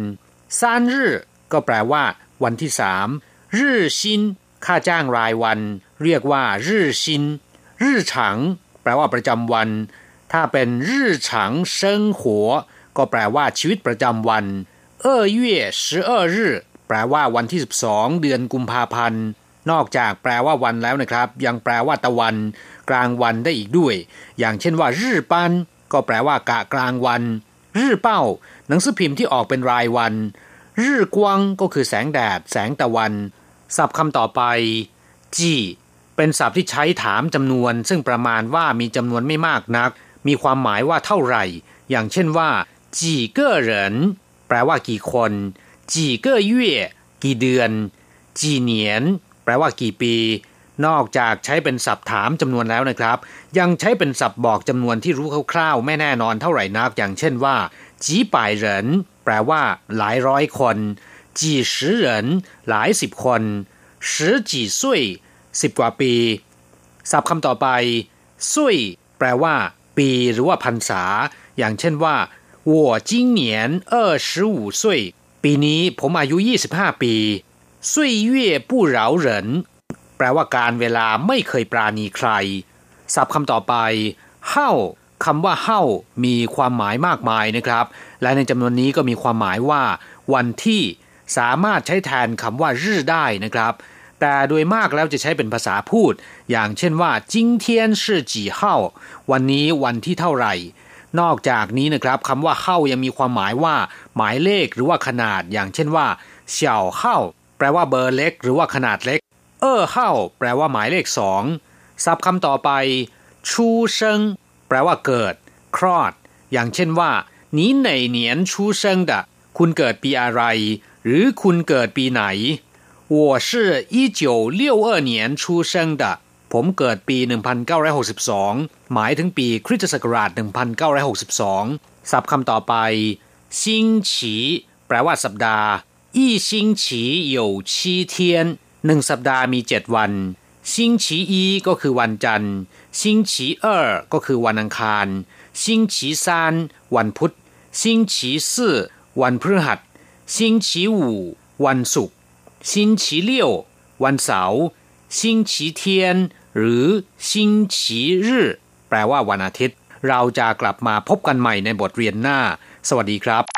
ซานรื่ก็แปลว่า วันที่สามรื่ชินค่าจ้างรายวัน เรียกว่ารื่ชินรื่ฉัง แปลว่าประจำวัน ถ้าเป็นรื่ฉังเซิงหัวก็แปลว่าชีวิตประจำวันเอ่อเย่สิเอรื่แปลว่าวันที่ 12 เดือนกุมภาพันธ์นอกจากแปลว่าวันแล้วนะครับ ยังแปลว่าตะวัน กลางวันได้อีกด้วย อย่างเช่นว่ารื่ปันก็แปลว่ากะกลางวันรื่เป้า หนังสือพิมพ์ที่ออกเป็นรายวันรื่กวางก็คือแสงแดด แสงตะวัน ศัพท์คำต่อไป จี เป็นศัพท์ที่ใช้ถามจำนวน ซึ่งประมาณว่ามีจำนวนไม่มากนัก มีความหมายว่าเท่าไหร่ อย่างเช่นว่าจีเก้อเหรินแปลว่ากี่คนจีเก้อเย่กี่เดือนจีเหนียนแปลว่ากี่ปี นอกจากใช้เป็นศัพท์ถามจำนวนแล้วนะครับ ยังใช้เป็นศัพท์บอกจำนวนที่รู้คร่าวๆ ไม่แน่นอนเท่าไหร่นัก อย่างเช่นว่าจีป่ายเหรินแปลว่า หลายร้อยคนจีสิเหรินหลายสิบคนสิจีซุย สิบกว่าปี ศัพท์คำต่อไปซุยแปลว่า ปีหรือว่าพรรษา อย่างเช่นว่า我今年二十五岁ปีนี้ผมอายุ 25 ปี岁月不饶人แปลว่าการเวลาไม่เคยปราณีใคร ศัพท์คำต่อไปเฮ้าคำว่าเฮ้ามีความหมายมากมายนะครับ และในจำนวนนี้ก็มีความหมายว่า วันที่สามารถใช้แทนคำว่ารื่ได้นะครับ แต่โดยมากแล้วจะใช้เป็นภาษาพูด อย่างเช่นว่า今天是几号วันนี้วันที่เท่าไหร่ นอกจากนี้นะครับคำว่าเข้ายังมีความหมายว่า หมายเลขหรือว่าขนาด อย่างเช่นว่าเสี่ยวเข้าแปลว่าเบอร์เล็ก หรือว่าขนาดเล็ก เออเข้าแปลว่าหมายเลขสองศัพท์คำต่อไปชูเซิงแปลว่าเกิด คลอด อย่างเช่นว่า你哪年出生的คุณเกิดปีอะไร หรือคุณเกิดปีไหน 我是一九六二年出生的ผมเกิดปี 1962 หมายถึงปีคริสตศักราช 1962 ศัพท์คำต่อไปซิงฉีแปลว่าสัปดาห์อีซิงฉี有七天หนึ่งสัปดาห์มีเจ็ดวันซิงฉีอีก็คือวันจันทร์ซิงฉีเออก็คือวันอังคารซิงฉีซานวันพุธซิงฉีสี่วันพฤหัสซิงฉีอู่วันศุกร์ ซิงฉีเลี่ยววันเสาร์ซิงฉีเทียน หรือซิงฉี日แปลว่าวันอาทิตย์ เราจะกลับมาพบกันใหม่ในบทเรียนหน้า สวัสดีครับ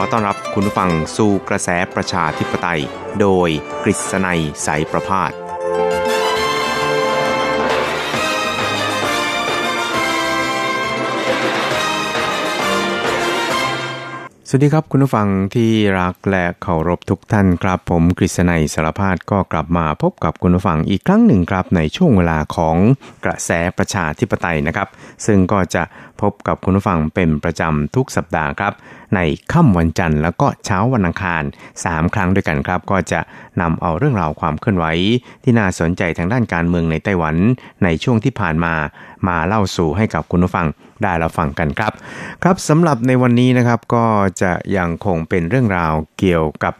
ขอต้อนรับคุณผู้ฟังสู่กระแสประชาธิปไตย โดยกฤษณัยสายประพาสสวัสดีครับคุณผู้ฟังที่รักและเคารพทุกท่านครับ ผมกฤษณัยสารพาดก็กลับมาพบกับคุณผู้ฟังอีกครั้งหนึ่งครับในช่วงเวลาของกระแสประชาธิปไตยนะครับ ซึ่งก็จะพบกับคุณผู้ฟังเป็นประจำทุกสัปดาห์ครับ ในค่ำวันจันทร์แล้วก็เช้าวันอังคาร 3 ครั้งด้วยกันครับ ก็จะนำเอาเรื่องราวความเคลื่อนไหวที่น่าสนใจทางด้านการเมืองในไต้หวันในช่วงที่ผ่านมา มาเล่าสู่ให้กับคุณผู้ฟังได้เราฟังกันครับ ครับสำหรับในวันนี้นะครับก็จะยังคงเป็นเรื่องราวเกี่ยวกับ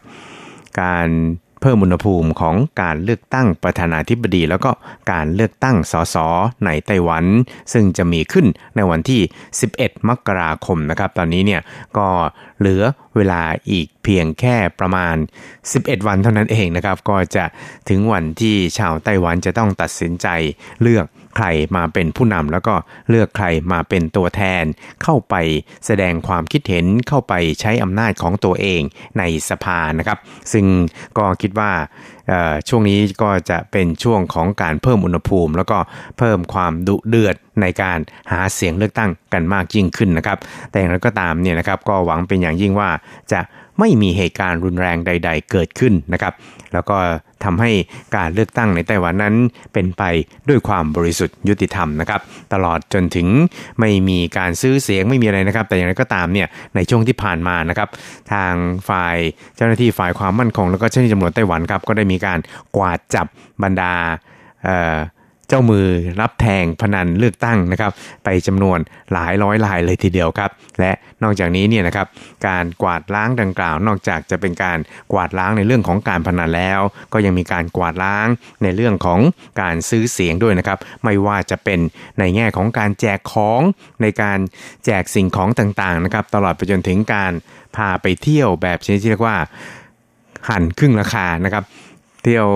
การ เพิ่มอุณหภูมิของการเลือกตั้งประธานาธิบดี แล้วก็การเลือกตั้งสสในไต้หวัน ซึ่งจะมีขึ้นในวันที่ 11 มกราคมนะครับ ตอนนี้เนี่ยก็เหลือ เวลาอีกเพียงแค่ประมาณ 11 วันเท่านั้นเองนะครับ ก็จะถึงวันที่ชาวไต้หวันจะต้องตัดสินใจเลือกใครมาเป็นผู้นำแล้วก็เลือกใครมาเป็นตัวแทน เข้าไปแสดงความคิดเห็นเข้าไปใช้อำนาจของตัวเองในสภานะครับ ซึ่งก็คิดว่า ช่วงนี้ก็จะเป็นช่วงของการเพิ่มอุณหภูมิ แล้วก็เพิ่มความดุเดือดในการหาเสียงเลือกตั้งกันมากยิ่งขึ้นนะครับ แต่อย่างไรก็ตามเนี่ยนะครับก็หวังเป็นอย่างยิ่งว่าจะ ไม่มีเหตุการณ์รุนแรงใด ๆ เกิดขึ้นนะครับ แล้วก็ทำให้การเลือกตั้งในไต้หวันนั้นเป็นไปด้วยความบริสุทธิ์ยุติธรรมนะครับ ตลอดจนถึงไม่มีการซื้อเสียงไม่มีอะไรนะครับ แต่อย่างไรก็ตามเนี่ยในช่วงที่ผ่านมานะครับ ทางฝ่ายเจ้าหน้าที่ฝ่ายความมั่นคง แล้วก็เจ้าหน้าที่ตำรวจไต้หวันครับก็ได้มีการกวาดจับบรรดา เจ้ามือรับแทงพนันเลือกตั้งนะครับ ไปจำนวนหลายร้อยลายเลยทีเดียวครับ และนอกจากนี้เนี่ยนะครับการกวาดล้างดังกล่าว นอกจากจะเป็นการกวาดล้างในเรื่องของการพนันแล้ว ก็ยังมีการกวาดล้างในเรื่องของการซื้อเสียงด้วยนะครับ ไม่ว่าจะเป็นในแง่ของการแจกของในการแจกสิ่งของต่างๆนะครับ ตลอดไปจนถึงการพาไปเที่ยวแบบชนิดที่เรียกว่า หั่นครึ่งราคานะครับ เที่ยว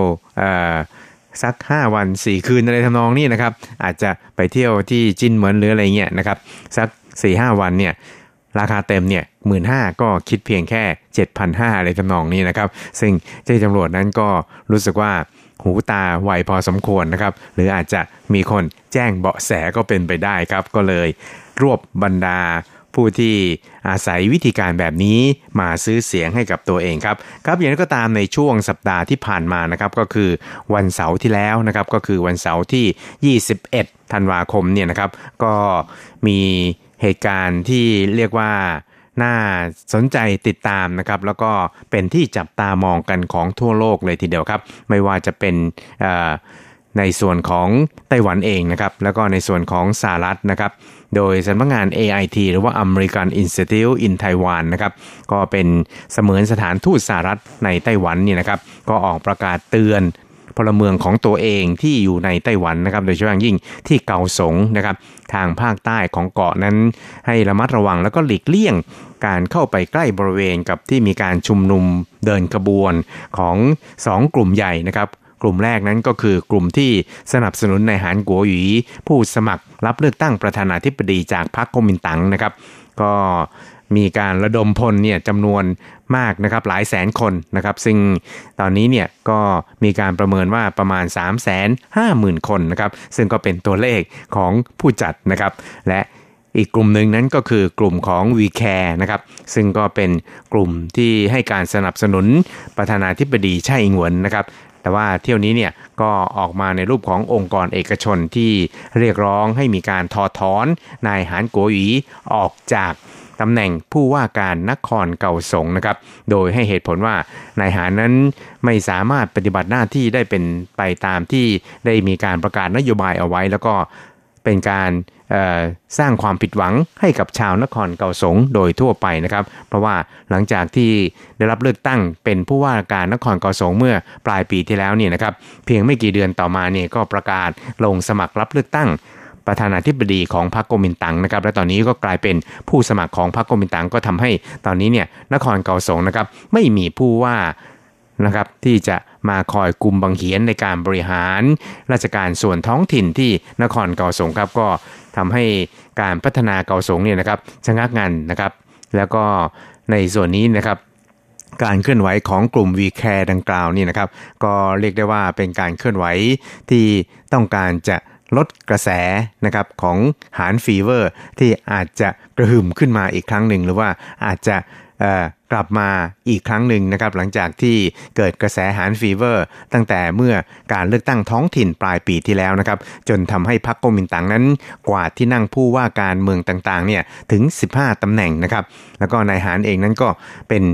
สัก 5 วัน 4 คืนอะไรทำนองนี้นะครับ อาจจะไปเที่ยวที่จินเหมือนหรืออะไรเงี้ยนะครับ สัก 4-5 วันเนี่ยราคาเต็มเนี่ยหมื่นห้าก็คิดเพียงแค่ 7,500อะไรทำนองนี้นะครับ ซึ่งเจ้าตำรวจนั้นก็รู้สึกว่าหูตาไวพอสมควรนะครับ หรืออาจจะมีคนแจ้งเบาะแสก็เป็นไปได้ครับ ก็เลยรวบบรรดา ผู้ที่อาศัยวิธีการแบบนี้มาซื้อเสียงให้กับตัวเองครับครับอย่างนั้นก็ตามในช่วงสัปดาห์ที่ผ่านมานะครับก็คือวันเสาร์ที่แล้วนะครับก็คือวันเสาร์ที่ 21 ธันวาคมเนี่ยนะครับก็มีเหตุการณ์ที่เรียกว่าน่าสนใจติดตามนะครับ แล้วก็เป็นที่จับตามองกันของทั่วโลกเลยทีเดียวครับ ไม่ว่าจะเป็นในส่วนของไต้หวันเองนะครับ แล้วก็ในส่วนของสหรัฐนะครับ โดยสำนักงาน AIT หรือว่า American Institute in Taiwan นะครับก็เป็นเสมือนสถานทูตสหรัฐในไต้หวันนี่นะครับก็ออกประกาศเตือนพลเมืองของตัวเองที่อยู่ในไต้หวันนะครับ โดยเฉพาะยิ่งที่เกาสงนะครับทางภาคใต้ของเกาะนั้นให้ระมัดระวังแล้วก็หลีกเลี่ยงการเข้าไปใกล้บริเวณกับที่มีการชุมนุมเดินกระบวนของ 2 กลุ่มใหญ่นะครับ กลุ่มแรกนั้นก็คือกลุ่มที่สนับสนุนในหานกัวหยีผู้สมัครรับเลือกตั้งประธานาธิบดีจากพรรคกมินตั๋งนะครับ ก็มีการระดมพลเนี่ยจำนวนมากนะครับหลายแสนคนนะครับ ซึ่งตอนนี้เนี่ยก็มีการประเมินว่าประมาณ 3 5 0 0 0 0 คนนะครับ ซึ่งก็เป็นตัวเลขของผู้จัดนะครับ และอีกกลุ่มหนึ่งนั้นก็คือกลุ่มของ v c a r e นะครับ ซึ่งก็เป็นกลุ่มที่ให้การสนับสนุนประธานาธิบดีไช่อิงหวนนะครับ แต่ว่าเที่ยวนี้เนี่ยก็ออกมาในรูปขององค์กรเอกชนที่เรียกร้องให้มีการถอดถอนนายหานโกหยีออกจากตำแหน่งผู้ว่าการนครเก่าสงนะครับ โดยให้เหตุผลว่านายหานั้นไม่สามารถปฏิบัติหน้าที่ได้เป็นไปตามที่ได้มีการประกาศนโยบายเอาไว้ แล้วก็ เป็นการสร้างความผิดหวังให้กับชาวนครเก่าสงโดยทั่วไปนะครับ เพราะว่าหลังจากที่ได้รับเลือกตั้งเป็นผู้ว่าการนครเก่าสงเมื่อปลายปีที่แล้วเนี่ยนะครับเพียงไม่กี่เดือนต่อมาเนี่ยก็ประกาศลงสมัครรับเลือกตั้งประธานาธิบดีของพรรคโกมินตังนะครับ และตอนนี้ก็กลายเป็นผู้สมัครของพรรคโกมินตังก็ทำให้ตอนนี้เนี่ยนครเก่าสงนะครับไม่มีผู้ว่า นะครับที่จะมาคอยกุมบังเหียนในการบริหาร ราชการส่วนท้องถิ่นที่นครเก่าสงครับก็ทำให้การพัฒนาเกาสงเนี่ยนะครับชะงักงันนะครับ แล้วก็ในส่วนนี้นะครับการเคลื่อนไหวของกลุ่ม v c a r e ดังกล่าวนี่นะครับ ก็เรียกได้ว่าเป็นการเคลื่อนไหวที่ต้องการจะลดกระแสนะครับของหาน fever ที่อาจจะกระหึ่มขึ้นมาอีกครั้งหนึ่ง หรือว่าอาจจะ กลับมาอีกครั้งหนึ่งนะครับหลังจากที่เกิดกระแสหาน fever ตั้งแต่เมื่อการเลือกตั้งท้องถิ่นปลายปีที่แล้วนะครับจนทำให้พรรคโกมินตังนั้น กวาดที่นั่งผู้ว่าการเมืองต่างๆเนี่ยถึง 15ตำแหน่งนะครับแล้วก็นายหานเองนั้นก็เป็น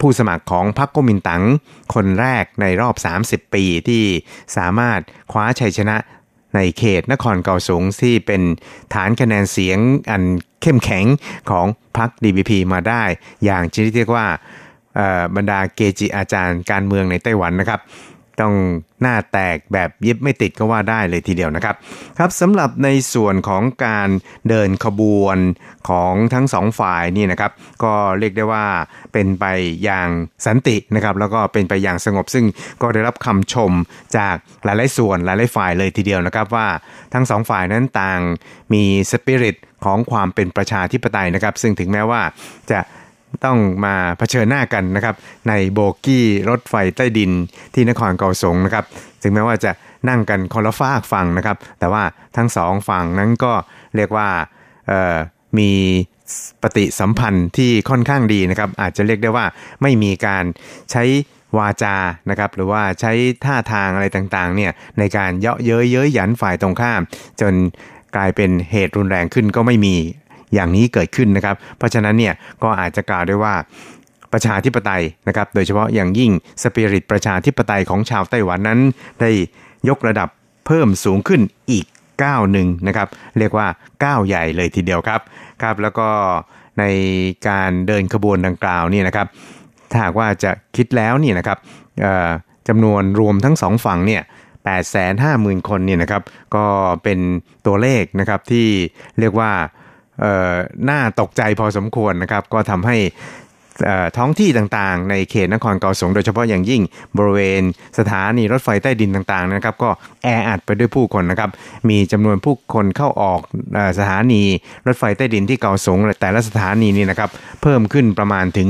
ผู้สมัครของพรรคโกมินตังคนแรกในรอบ 30 ปีที่สามารถคว้าชัยชนะ ในเขตนครเกาสงที่เป็นฐานคะแนนเสียงอันเข้มแข็งของพรรค DPP มาได้ อย่างชนิดเรียกว่าบรรดาเกจิอาจารย์การเมืองในไต้หวันนะครับ ต้องหน้าแตกแบบยิบไม่ติดก็ว่าได้เลยทีเดียวนะครับ ครับสำหรับในส่วนของการเดินขบวนของทั้งสองฝ่ายนี่นะครับ ก็เรียกได้ว่าเป็นไปอย่างสันตินะครับ แล้วก็เป็นไปอย่างสงบซึ่งก็ได้รับคำชมจากหลายๆส่วนหลายๆฝ่ายเลยทีเดียวนะครับว่าทั้งสองฝ่ายนั้นต่างมีสปิริตของความเป็นประชาธิปไตยนะครับ ซึ่งถึงแม้ว่าจะ ต้องมาเผชิญหน้ากันนะครับ ในโบกี้รถไฟใต้ดินที่นครเกาสงนะครับ ถึงแม้ว่าจะนั่งกันคนละฝากฝั่งนะครับ แต่ว่าทั้งสองฝั่งนั้นก็เรียกว่ามีปฏิสัมพันธ์ที่ค่อนข้างดีนะครับ อาจจะเรียกได้ว่าไม่มีการใช้วาจานะครับ หรือว่าใช้ท่าทางอะไรต่างๆ เนี่ยในการเยาะเย้ยเย้ยหยันฝ่ายตรงข้าม จนกลายเป็นเหตุรุนแรงขึ้นก็ไม่มี อย่างนี้เกิดขึ้นนะครับ เพราะฉะนั้นเนี่ยก็อาจจะกล่าวได้ว่าประชาธิปไตยนะครับ โดยเฉพาะอย่างยิ่งสปิริตประชาธิปไตยของชาวไต้หวันนั้น ได้ยกระดับเพิ่มสูงขึ้นอีกก้าวหนึ่งนะครับ เรียกว่าก้าวใหญ่เลยทีเดียวครับครับ แล้วก็ในการเดินขบวนดังกล่าวนี่นะครับ ถ้าหากว่าจะคิดแล้วนี่นะครับจำนวนรวมทั้งสองฝั่งเนี่ย850,000 คนเนี่ยนะครับ ก็เป็นตัวเลขนะครับที่เรียกว่า น่าตกใจพอสมควรนะครับ ก็ทำให้ท้องที่ต่างๆ ในเขตนครเกาสงโดยเฉพาะอย่างยิ่งบริเวณสถานีรถไฟใต้ดินต่างๆนะครับ ก็แออัดไปด้วยผู้คนนะครับ มีจำนวนผู้คนเข้าออกสถานีรถไฟใต้ดินที่เกาสงแต่ละสถานีนี่นะครับ เพิ่มขึ้นประมาณถึง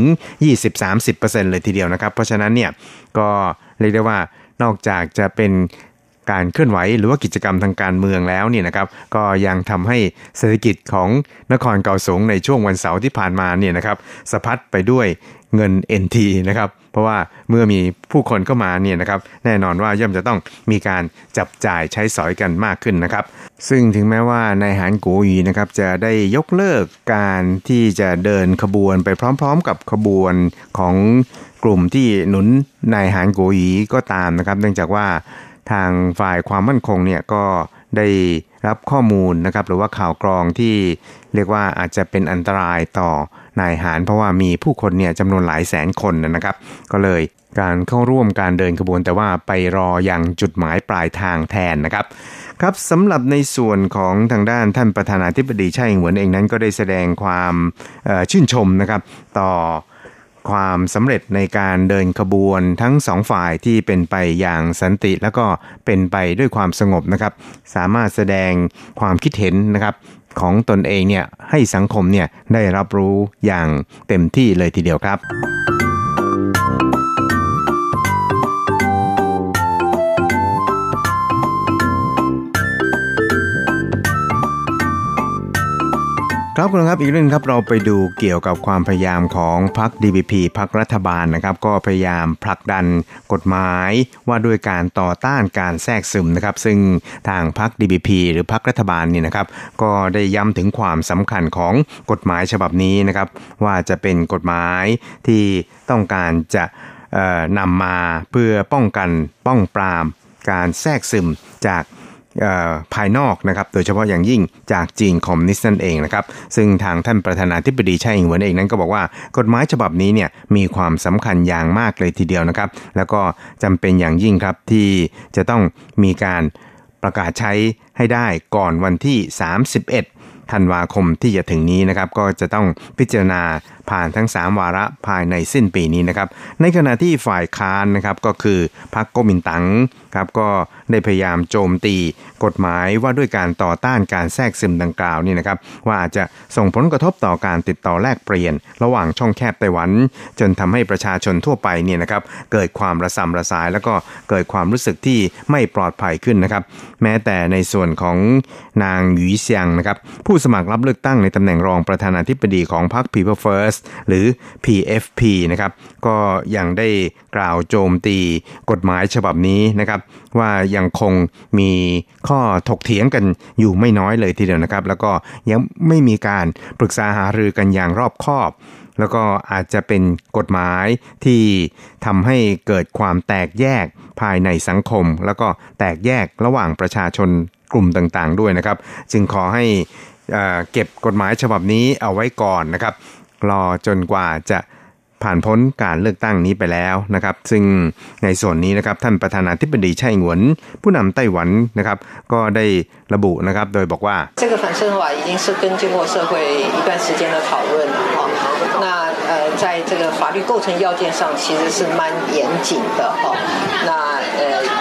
20-30%เลยทีเดียวนะครับ เพราะฉะนั้นเนี่ยก็เรียกได้ว่านอกจากจะเป็น การเคลื่อนไหวหรือว่ากิจกรรมทางการเมืองแล้วเนี่ยนะครับก็ยังทำให้เศรษฐกิจของนครเกาสงในช่วงวันเสาร์ที่ผ่านมาเนี่ยนะครับสะพัดไปด้วยเงิน NT นะครับเพราะว่าเมื่อมีผู้คนเข้ามาเนี่ยนะครับแน่นอนว่าย่อมจะต้องมีการจับจ่ายใช้สอยกันมากขึ้นนะครับ ซึ่งถึงแม้ว่านายหานกูยีนะครับจะได้ยกเลิกการที่จะเดินขบวนไปพร้อม ๆ กับขบวนของกลุ่มที่หนุนนายหานกูยีก็ตามนะครับ เนื่องจากว่า ทางฝ่ายความมั่นคงเนี่ยก็ได้รับข้อมูลนะครับ หรือว่าข่าวกรองที่เรียกว่าอาจจะเป็นอันตรายต่อนายหาร เพราะว่ามีผู้คนเนี่ยจำนวนหลายแสนคนนะครับ ก็เลยการเข้าร่วมการเดินขบวนแต่ว่าไปรออย่างจุดหมายปลายทางแทนนะครับ ครับสำหรับในส่วนของทางด้านท่านประธานาธิบดีไช่หวนเองนั้นก็ได้แสดงความชื่นชมนะครับ ต่อ ความสำเร็จในการเดินขบวนทั้งสองฝ่ายที่เป็นไปอย่างสันติแล้วก็เป็นไปด้วยความสงบนะครับ สามารถแสดงความคิดเห็นนะครับของตนเองเนี่ยให้สังคมเนี่ยได้รับรู้อย่างเต็มที่เลยทีเดียวครับ ครับคุณครับอีกเรื่องครับเราไปดูเกี่ยวกับความพยายามของพรรค DPP พรรครัฐบาลนะครับ ก็พยายามผลักดันกฎหมายว่าด้วยการต่อต้านการแทรกซึมนะครับ ซึ่งทางพรรค DPP หรือพรรครัฐบาลนี่นะครับ ก็ได้ย้ำถึงความสำคัญของกฎหมายฉบับนี้นะครับ ว่าจะเป็นกฎหมายที่ต้องการจะนำมาเพื่อป้องกันป้องปราม การแทรกซึมจาก ภายนอกนะครับ โดยเฉพาะอย่างยิ่งจากจีนคอมมิวนิสต์นั่นเองนะครับ ซึ่งทางท่านประธานาธิบดีไช่อิงเหวินเองนั้นก็บอกว่ากฎหมายฉบับนี้เนี่ยมีความสำคัญอย่างมากเลยทีเดียวนะครับ แล้วก็จำเป็นอย่างยิ่งครับที่จะต้องมีการประกาศใช้ให้ได้ก่อนวันที่ 31ธันวาคมที่จะถึงนี้นะครับก็จะต้องพิจารณาผ่านทั้ง 3 วาระภายในสิ้นปีนี้นะครับในขณะที่ฝ่ายค้านนะครับก็คือพรรคก๊มินตั๋ง ครับก็ได้พยายามโจมตีกฎหมายว่าด้วยการต่อต้านการแทรกซึมดังกล่าวนี่นะครับว่าอาจจะส่งผลกระทบต่อการติดต่อแลกเปลี่ยน ระหว่างช่องแคบไต้หวัน จนทำให้ประชาชนทั่วไปเนี่ยนะครับเกิดความระสำระสาย แล้วก็เกิดความรู้สึกที่ไม่ปลอดภัยขึ้นนะครับแม้แต่ในส่วนของนางหยีเซียงนะครับผู้สมัครรับเลือกตั้งในตำแหน่งรองประธานาธิบดีของพรรค People First หรือ PFP นะครับก็ยังได้กล่าวโจมตีกฎหมายฉบับนี้นะครับว่ายังคงมีข้อถกเถียงกันอยู่ไม่น้อยเลยทีเดียวนะครับ แล้วก็ยังไม่มีการปรึกษาหารือกันอย่างรอบคอบ แล้วก็อาจจะเป็นกฎหมายที่ทำให้เกิดความแตกแยกภายในสังคม แล้วก็แตกแยกระหว่างประชาชนกลุ่มต่างๆ ด้วยนะครับ จึงขอให้เก็บกฎหมายฉบับนี้เอาไว้ก่อนนะครับรอจนกว่าจะ ผ่านพ้นการเลือกตั้งนี้ไปแล้วนะครับ ซึ่งในส่วนนี้นะครับท่านประธานาธิบดีไช่หงวน ผู้นำไต้หวันนะครับ ก็ได้ระบุนะครับ โดยบอกว่า这个反渗透法已经是跟经过社会一段时间的讨论了哈。那呃，在这个法律构成要件上其实是蛮严谨的哈。那呃，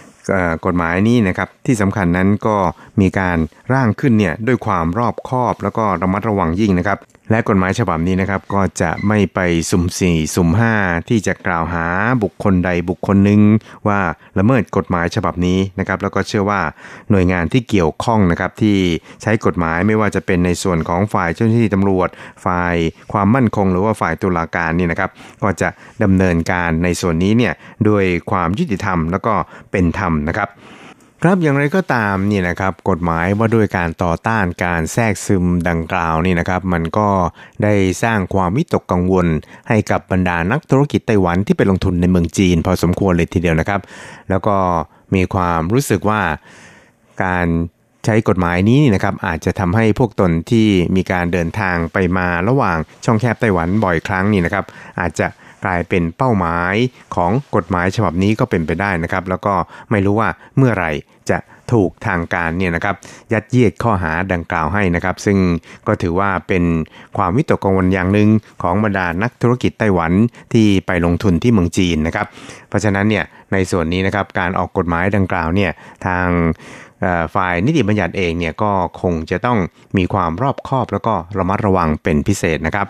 กฎหมายนี้นะครับที่สำคัญนั้นก็มีการร่างขึ้นเนี่ยด้วยความรอบคอบแล้วก็ระมัดระวังยิ่งนะครับ และกฎหมายฉบับนี้นะครับก็จะไม่ไปสุ่มสี่สุ่มห้าที่จะกล่าวหาบุคคลใดบุคคลหนึ่งว่าละเมิดกฎหมายฉบับนี้นะครับ แล้วก็เชื่อว่าหน่วยงานที่เกี่ยวข้องนะครับที่ใช้กฎหมายไม่ว่าจะเป็นในส่วนของฝ่ายเจ้าหน้าที่ตำรวจ ฝ่ายความมั่นคง หรือว่าฝ่ายตุลาการนี่นะครับ ก็จะดำเนินการในส่วนนี้เนี่ยด้วยความยุติธรรมแล้วก็เป็นธรรมนะครับ ครับอย่างไรก็ตามนี่นะครับกฎหมายว่าด้วยการต่อต้านการแทรกซึมดังกล่าวนี่นะครับมันก็ได้สร้างความวิตกกังวล ให้กับบรรดานักธุรกิจไต้หวันที่ไปลงทุนในเมืองจีน พอสมควรเลยทีเดียวนะครับ แล้วก็มีความรู้สึกว่าการใช้กฎหมายนี้นะครับอาจจะทำให้พวกตนที่มีการเดินทางไปมาระหว่างช่องแคบไต้หวันบ่อยครั้งนี่นะครับอาจจะ กลายเป็นเป้าหมายของกฎหมายฉบับนี้ก็เป็นไปได้นะครับ แล้วก็ไม่รู้ว่าเมื่อไหร่จะถูกทางการเนี่ยนะครับยัดเยียดข้อหาดังกล่าวให้นะครับ ซึ่งก็ถือว่าเป็นความวิตกกังวลอย่างหนึ่งของบรรดานักธุรกิจไต้หวันที่ไปลงทุนที่เมืองจีนนะครับ เพราะฉะนั้นเนี่ยในส่วนนี้นะครับการออกกฎหมายดังกล่าวเนี่ยทางฝ่ายนิติบัญญัติเองเนี่ยก็คงจะต้องมีความรอบคอบแล้วก็ระมัดระวังเป็นพิเศษนะครับ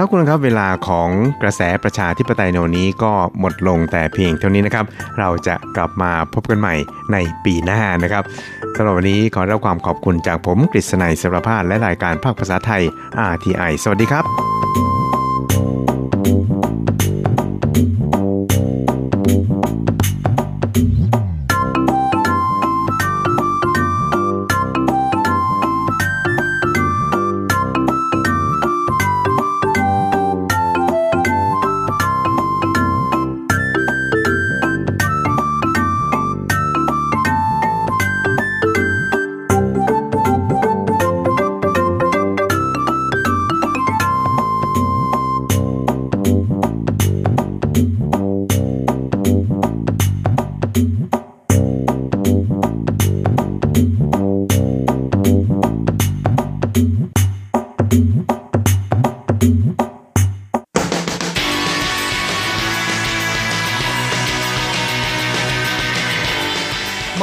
ครับคุณครับเวลาของกระแสประชาธิปไตยโนนี้ก็หมดลงแต่เพียงเท่านี้นะครับ เราจะกลับมาพบกันใหม่ในปีหน้านะครับสำหรับวันนี้ขอรับความขอบคุณจากผมกฤษณัยสรพาและรายการภาคภาษาไทย RTI สวัสดีครับ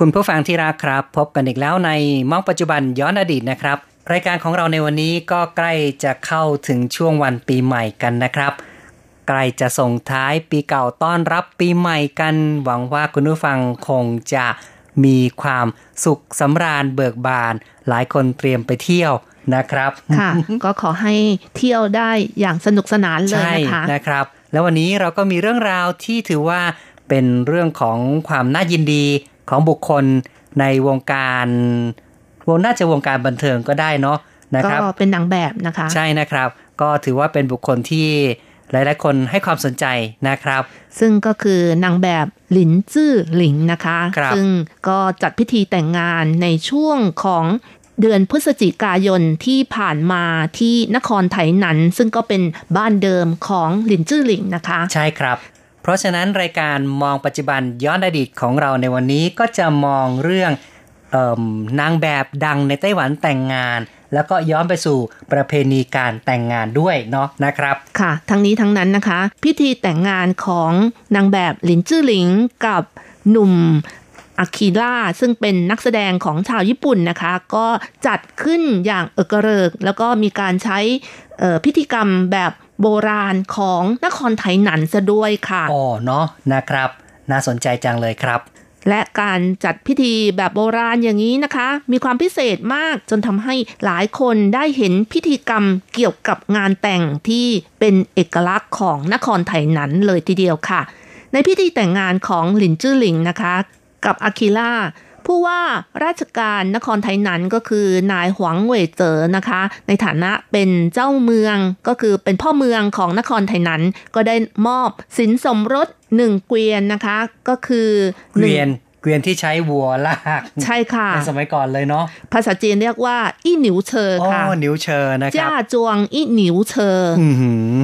คุณผู้ฟังที่รักครับ พบกันอีกแล้วในมองปัจจุบันย้อนอดีตนะครับ รายการของเราในวันนี้ก็ใกล้จะเข้าถึงช่วงวันปีใหม่กันนะครับ ใกล้จะส่งท้ายปีเก่าต้อนรับปีใหม่กัน หวังว่าคุณผู้ฟังคงจะมีความสุขสำราญเบิกบาน หลายคนเตรียมไปเที่ยวนะครับ ค่ะ ก็ขอให้เที่ยวได้อย่างสนุกสนานเลยใช่นะคะนะครับ แล้ววันนี้เราก็มีเรื่องราวที่ถือว่าเป็นเรื่องของความน่ายินดี ของบุคคลในวงการวงน่าจะวงการบันเทิงก็ได้เนาะนะครับก็เป็นนางแบบนะคะ ใช่นะครับ ก็ถือว่าเป็นบุคคลที่หลาย ๆ คนให้ความสนใจนะครับ ซึ่งก็คือนางแบบหลินจื้อหลิงนะคะครับซึ่งก็จัดพิธีแต่งงานในช่วงของเดือนพฤศจิกายนที่ผ่านมาที่นครไถหนัน ซึ่งก็เป็นบ้านเดิมของหลินจื้อหลิงนะคะ ใช่ครับ เพราะฉะนั้นรายการมองปัจจุบันย้อนอดีตของเราในวันนี้ก็จะมองเรื่องเอนางแบบดังในไต้หวันแต่งงาน แล้วก็ย้อนไปสู่ประเพณีการแต่งงานด้วยเนาะนะครับค่ะ ทั้งนี้ทั้งนั้นนะคะ พิธีแต่งงานของนางแบบหลินจื้อหลิงกับหนุ่มอาคิล่าซึ่งเป็นนักแสดงของชาวญี่ปุ่นนะคะ ก็จัดขึ้นอย่างเอกระเริก แล้วก็มีการใช้พิธีกรรมแบบ โบราณของนครไทยหนันซะด้วยค่ะอ๋อเนาะนะครับ น่าสนใจจังเลยครับ และการจัดพิธีแบบโบราณอย่างนี้นะคะ มีความพิเศษมากจนทำให้หลายคนได้เห็นพิธีกรรมเกี่ยวกับงานแต่งที่เป็นเอกลักษณ์ของนครไทยหนันเลยทีเดียวค่ะ ในพิธีแต่งงานของหลินจื้อหลิงนะคะ กับอาคิล่า ผู้ว่าราชการนครไทยนันก็คือนายหวังเหวยเจอนะคะ ในฐานะเป็นเจ้าเมืองก็คือเป็นพ่อเมืองของนครไทยนันก็ได้มอบสินสมรสหนึ่งเกวียนนะคะ ก็คือเกวียน เกวียนที่ใช้วัวลากใช่ค่ะในสมัยก่อนเลยเนาะภาษาจีนเรียกว่า อี้หนิวเชออ๋อค่ะนิ้วเชอนะครัจ้าบจวงอี้หนิวเชออือหือ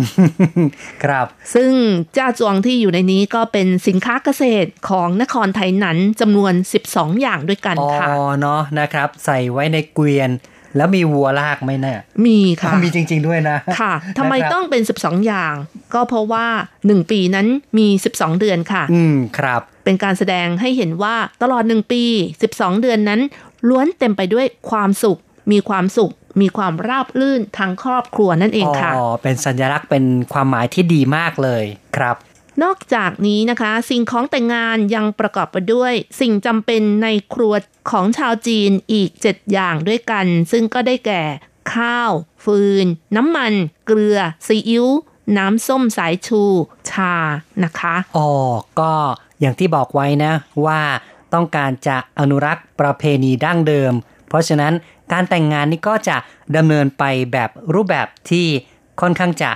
ครับ ซึ่งจ้าจวงที่อยู่ในนี้ก็เป็นสินค้าเกษตรของนครไทยหนันจำนวน 12 อย่างด้วยกันอ๋อค่ะเนาะนะครับ ใส่ไว้ในเกวียนแล้วมีวัวลากไหมเนี่ย มีค่ะ มีจริง ๆด้วยนะ ค่ะ ทำไมนะครับต้องเป็น 12 อย่าง ก็เพราะว่า 1 ปีนั้นมี 12 เดือนค่ะ อืม ครับ เป็นการแสดงให้เห็นว่าตลอด 1 ปี 12 เดือนนั้น ล้วนเต็มไปด้วยความสุข มีความสุข มีความราบรื่นทางครอบครัวนั่นเองค่ะอ๋อเป็นสัญลักษณ์เป็นความหมายที่ดีมากเลยครับนอกจากนี้นะคะ สิ่งของแต่งงานยังประกอบไปด้วย สิ่งจำเป็นในครัวของชาวจีนอีก 7 อย่างด้วยกัน ซึ่งก็ได้แก่ ข้าว ฟืน น้ำมัน เกลือ ซีอิ๊ว น้ำส้มสายชู ชานะคะอ๋อก็ อย่างที่บอกไว้นะว่าต้องการจะอนุรักษ์ประเพณีดั้งเดิม เพราะฉะนั้นการแต่งงานนี่ก็จะดำเนินไปแบบรูปแบบที่ค่อนข้างจะ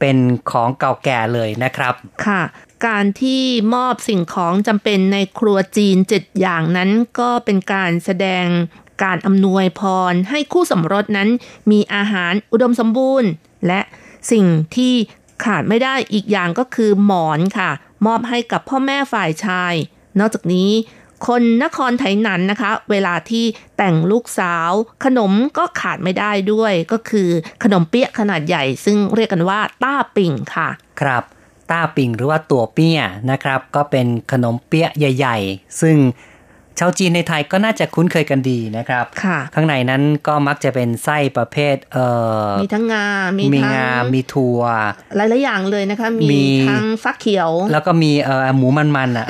เป็นของเก่าแก่เลยนะครับ ค่ะ การที่มอบสิ่งของจำเป็นในครัวจีน7อย่างนั้นก็เป็นการแสดงการอำนวยพรให้คู่สมรสนั้นมีอาหารอุดมสมบูรณ์ และสิ่งที่ขาดไม่ได้อีกอย่างก็คือหมอนค่ะ มอบให้กับพ่อแม่ฝ่ายชาย นอกจากนี้ คนนครไทยนันนะคะ เวลาที่แต่งลูกสาว ขนมก็ขาดไม่ได้ด้วย ก็คือขนมเปี๊ยะขนาดใหญ่ ซึ่งเรียกกันว่า ต้าปิ่งค่ะ ครับต้าปิ่งหรือว่าตัวเปี้ยนะครับ ก็เป็นขนมเปี๊ยะใหญ่ ๆ ซึ่ง ชาวจีนในไทยก็น่าจะคุ้นเคยกันดีนะครับค่ะข้างในนั้นก็มักจะเป็นไส้ประเภทเอ่อมีทั้งงา มีมีทั้งงา มีถั่วหลายๆอย่างเลยนะคะมีมีทั้งฟักเขียว แล้วก็มีเอ่อหมูมันๆอะ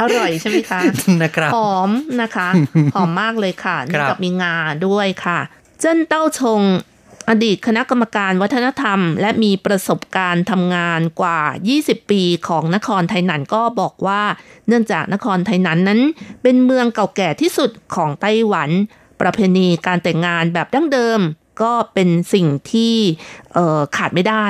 อร่อยใช่ไหมคะนะครับหอมนะคะ หอมมากเลยค่ะคนี่รับกับมีงาด้วยค่ะ เจิ้นเต้าชง อดีตคณะกรรมการวัฒนธรรม และมีประสบการณ์ทำงานกว่า 20 ปีของนครไทยนันก็บอกว่า เนื่องจากนครไทยนันนั้น เป็นเมืองเก่าแก่ที่สุดของไต้หวัน ประเพณีการแต่งงานแบบดั้งเดิม ก็เป็นสิ่งที่ขาดไม่ได้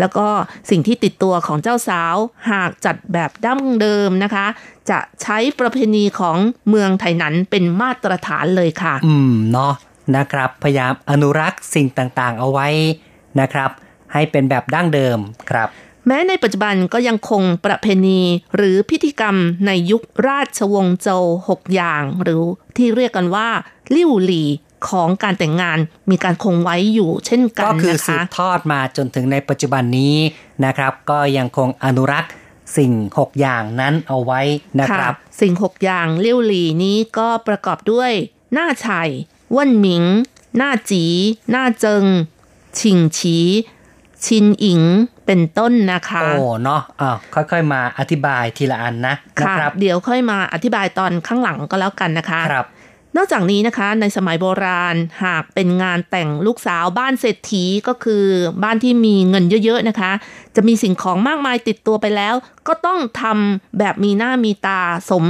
แล้วก็สิ่งที่ติดตัวของเจ้าสาวหากจัดแบบดั้งเดิมนะคะ จะใช้ประเพณีของเมืองไทยนันเป็นมาตรฐานเลยค่ะ อืมเนาะ นะครับ พยายามอนุรักษ์สิ่งต่างๆ เอาไว้นะครับ ให้เป็นแบบดั้งเดิมครับ แม้ในปัจจุบันก็ยังคงประเพณีหรือพิธีกรรมในยุคราชวงศ์โจวหกอย่าง หรือที่เรียกกันว่า ลิ่วหลีของการแต่งงานมีการคงไว้อยู่เช่นกันนะคะก็คือสืบทอดมาจนถึงในปัจจุบันนี้นะครับ ก็ยังคงอนุรักษ์สิ่ง 6 อย่างนั้นเอาไว้นะครับ สิ่ง 6 อย่างเลี้ยวหลีนี้ก็ประกอบด้วย หน้าชัย ว่นหมิง หน้าจี หน้าเจิง ชิงฉี ชินอิง เป็นต้นนะคะ โอ้ เนาะอ่าค่อยๆ มาอธิบายทีละอันนะค่ะนะเดี๋ยวค่อยมาอธิบายตอนข้างหลังก็แล้วกันนะคะ ครับ นอกจากนี้นะคะในสมัยโบราณหากเป็นงานแต่งลูกสาวบ้านเศรษฐีก็คือบ้านที่มีเงินเยอะๆนะคะ จะมีสิ่งของมากมายติดตัวไปแล้ว ก็ต้องทำแบบมีหน้ามีตาสม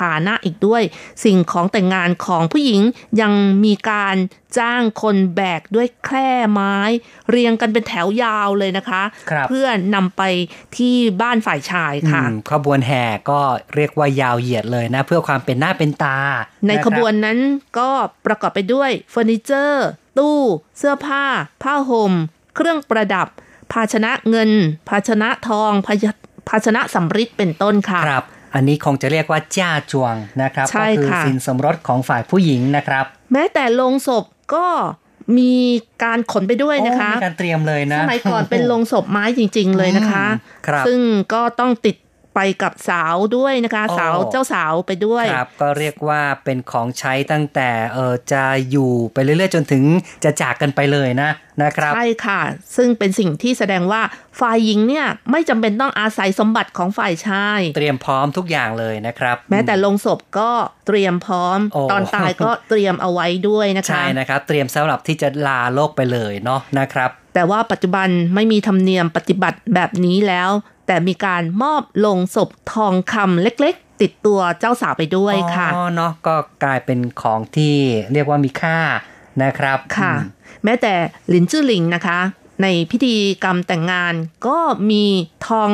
ฐานะอีกด้วย สิ่งของแต่งงานของผู้หญิงยังมีการจ้างคนแบกด้วยแคร่ไม้ เรียงกันเป็นแถวยาวเลยนะคะคเพื่อนำไปที่บ้านฝ่ายชายค่ะขบวนแห่ก็เรียกว่ายาวเหยียดเลยนะ เพื่อความเป็นหน้าเป็นตา ในขบวนนั้นก็ประกอบไปด้วยเฟอร์นิเจอร์ ตู้ เสื้อผ้า ผ้าห่ม เครื่องประดับ ภาชนะเงิน ภาชนะทองภาชนะสำริดเป็นต้นค่ะครับ อันนี้คงจะเรียกว่าจ้าจวงนะครับก็คือสินสมรสของฝ่ายผู้หญิงนะครับ แม้แต่ลงศพก็มีการขนไปด้วยนะคะมีการเตรียมเลยนะสมัยก่อนเป็นลงศพไม้จริง ๆ เลยนะคะคซึ่งก็ต้องติด ไปกับสาวด้วยนะคะ สาวเจ้าสาวไปด้วยครับก็เรียกว่าเป็นของใช้ตั้งแต่เออจะอยู่ไปเรื่อยๆ จนถึงจะจากกันไปเลยนะนะครับใช่ค่ะ ซึ่งเป็นสิ่งที่แสดงว่าฝ่ายหญิงเนี่ยไม่จำเป็นต้องอาศัยสมบัติของฝ่ายชาย เตรียมพร้อมทุกอย่างเลยนะครับ แม้แต่ลงศพก็เตรียมพร้อมตอนตายก็เตรียมเอาไว้ด้วยนะคะใช่นะครับ เตรียมสำหรับที่จะลาโลกไปเลยเนาะนะครับแต่ว่าปัจจุบันไม่มีธรรมเนียมปฏิบัติแบบนี้แล้ว แต่มีการมอบลงศพทองคำเล็กๆ ติดตัวเจ้าสาวไปด้วยค่ะอ๋อเนาะก็กลายเป็นของที่เรียกว่ามีค่านะครับค่ะ แม้แต่ลินจื้อหลิงนะคะ ในพิธีกรรมแต่งงานก็มีทอง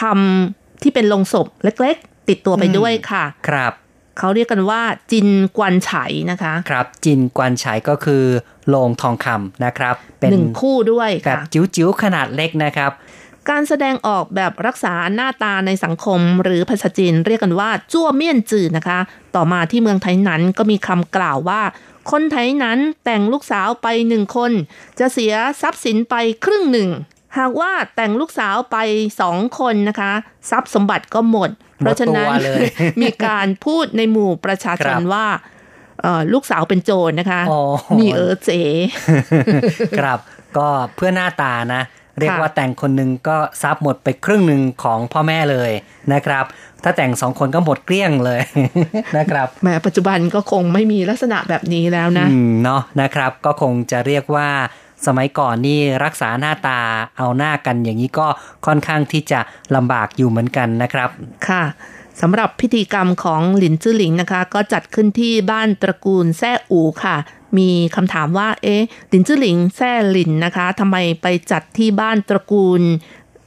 คำที่เป็นลงศพเล็กๆ ติดตัวไปด้วยค่ะ ครับเขาเรียกกันว่าจินกวนไฉนะคะ ครับ จินกวนไฉก็คือโลงทองคำนะครับ เป็นหนึ่งคู่ด้วยแบบจิ๋วๆขนาดเล็กนะครับ การแสดงออกแบบรักษาหน้าตาในสังคม หรือภาษาจีนเรียกกันว่าจั่วเมี่ยนจืดนะคะ ต่อมาที่เมืองไทยนั้นก็มีคำกล่าวว่า คนไทยนั้นแต่งลูกสาวไปหนึ่งคน จะเสียทรัพย์สินไปครึ่งหนึ่ง หากว่าแต่งลูกสาวไปสองคนนะคะ ทรัพย์สมบัติก็หมด เพราะฉะนั้นมีการพูดในหมู่ประชาชนว่าลูกสาวเป็นโจรนะคะมีเออเจครับก็เพื่อหน้าตานะ เรียกว่าแต่งคนหนึ่งก็ทรัพย์หมดไปครึ่งหนึ่งของพ่อแม่เลยนะครับ ถ้าแต่งสองคนก็หมดเกลี้ยงเลยนะครับแม้ปัจจุบันก็คงไม่มีลักษณะแบบนี้แล้วนะเนาะนะครับ ก็คงจะเรียกว่าสมัยก่อนนี่รักษาหน้าตาเอาหน้ากันอย่างนี้ก็ค่อนข้างที่จะลำบากอยู่เหมือนกันนะครับ ค่ะสำหรับพิธีกรรมของหลินจื้อหลิงนะคะ ก็จัดขึ้นที่บ้านตระกูลแซ่อูค่ะ มีคำถามว่า เอ๊ะลินจื้อหลิงแซ่หลินนะคะทำไมไปจัดที่บ้านตระกูล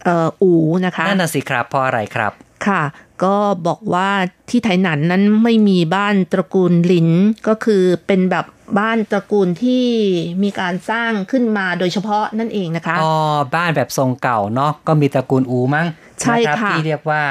เอ่ออูนะคะนั่นน่ะสิครับเพราะอะไรครับ ค่ะ ก็บอกว่าที่ไทหนันนั้นไม่มีบ้านตระกูลหลินก็คือเป็นแบบบ้านตระกูลที่มีการสร้างขึ้นมาโดยเฉพาะนั่นเองนะคะอ๋อบ้านแบบทรงเก่าเนาะก็มีตระกูลอูมั้งใช่ค่ะที่เรียกว่า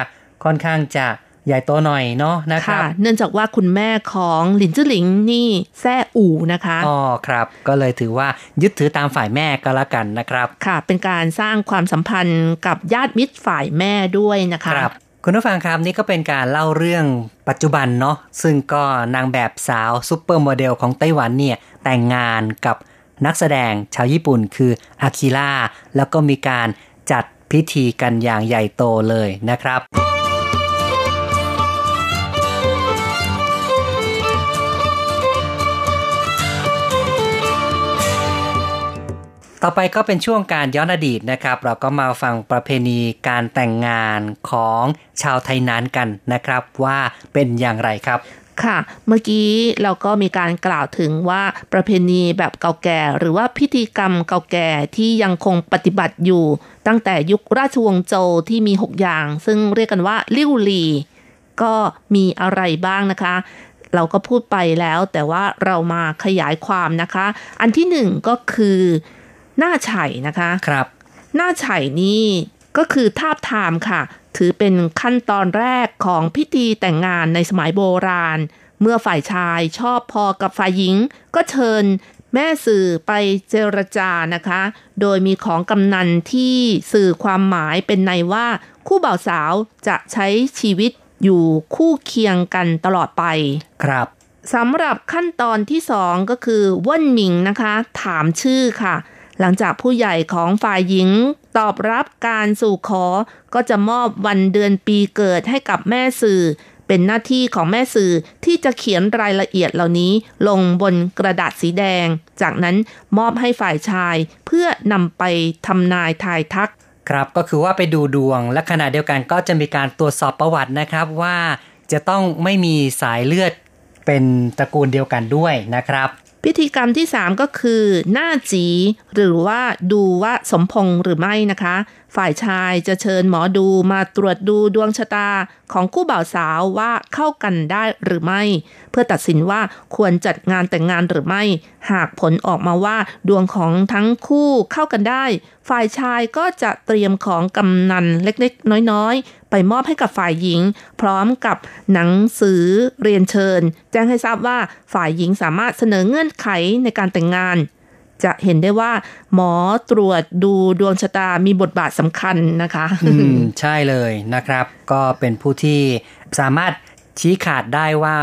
ค่อนข้างจะ ใหญ่โตหน่อยเนาะนะครับเนื่องจากว่าคุณแม่ของหลินจื้อหลิงนี่แซ่อู่นะคะอ๋อครับ ก็เลยถือว่ายึดถือตามฝ่ายแม่ก็แล้วกันนะครับ ค่ะ เป็นการสร้างความสัมพันธ์กับญาติมิตรฝ่ายแม่ด้วยนะคะครับคุณผู้ฟังครับนี่ก็เป็นการเล่าเรื่องปัจจุบันเนาะซึ่งก็นางแบบสาวซูเปอร์โมเดลของไต้หวันเนี่ยแต่งงานกับนักแสดงชาวญี่ปุ่นคืออากิล่าแล้วก็มีการจัดพิธีกันอย่างใหญ่โตเลยนะครับ ต่อไปก็เป็นช่วงการย้อนอดีตนะครับ เราก็มาฟังประเพณีการแต่งงานของชาวไทยนานกันนะครับว่าเป็นอย่างไรครับค่ะ เมื่อกี้เราก็มีการกล่าวถึงว่าประเพณีแบบเก่าแก่ หรือว่าพิธีกรรมเก่าแก่ที่ยังคงปฏิบัติอยู่ ตั้งแต่ยุคราชวงศ์โจวที่มี 6 อย่าง ซึ่งเรียกกันว่าลิ่วหลีก็มีอะไรบ้างนะคะ เราก็พูดไปแล้วแต่ว่าเรามาขยายความนะคะ อันที่หนึ่งก็คือ หน้าไฉนะคะครับ หน้าไฉนี่ก็คือทาบทามค่ะ ถือเป็นขั้นตอนแรกของพิธีแต่งงานในสมัยโบราณ เมื่อฝ่ายชายชอบพอกับฝ่ายหญิง ก็เชิญแม่สื่อไปเจรจานะคะ โดยมีของกำนันที่สื่อความหมายเป็นในว่าคู่บ่าวสาวจะใช้ชีวิตอยู่คู่เคียงกันตลอดไป ครับสำหรับขั้นตอนที่สองก็คือเว่นหมิงนะคะ ถามชื่อค่ะ หลังจากผู้ใหญ่ของฝ่ายหญิง ตอบรับการสู่ขอ ก็จะมอบวันเดือนปีเกิดให้กับแม่สื่อ เป็นหน้าที่ของแม่สื่อที่จะเขียนรายละเอียดเหล่านี้ลงบนกระดาษสีแดง จากนั้นมอบให้ฝ่ายชายเพื่อนำไปทำนายทายทัก ครับก็คือว่าไปดูดวง และขณะเดียวกันก็จะมีการตรวจสอบประวัตินะครับว่าจะต้องไม่มีสายเลือดเป็นตระกูลเดียวกันด้วยนะครับ พิธีกรรมที่ 3 ก็คือ หน้าจี หรือว่าดูว่าสมพงษ์หรือไม่นะคะ ฝ่ายชายจะเชิญหมอดูมาตรวจดูดวงชะตาของคู่บ่าวสาวว่าเข้ากันได้หรือไม่ เพื่อตัดสินว่าควรจัดงานแต่งงานหรือไม่ หากผลออกมาว่าดวงของทั้งคู่เข้ากันได้ ฝ่ายชายก็จะเตรียมของกำนันเล็กๆ น้อยๆ ไปมอบให้กับฝ่ายหญิง พร้อมกับหนังสือเรียนเชิญ แจ้งให้ทราบว่าฝ่ายหญิงสามารถเสนอเงื่อนไขในการแต่งงาน จะเห็นได้ว่า หมอตรวจดูดวงชะตามีบทบาทสำคัญนะคะอืมใช่เลยนะครับ ก็เป็นผู้ที่สามารถชี้ขาดได้ว่า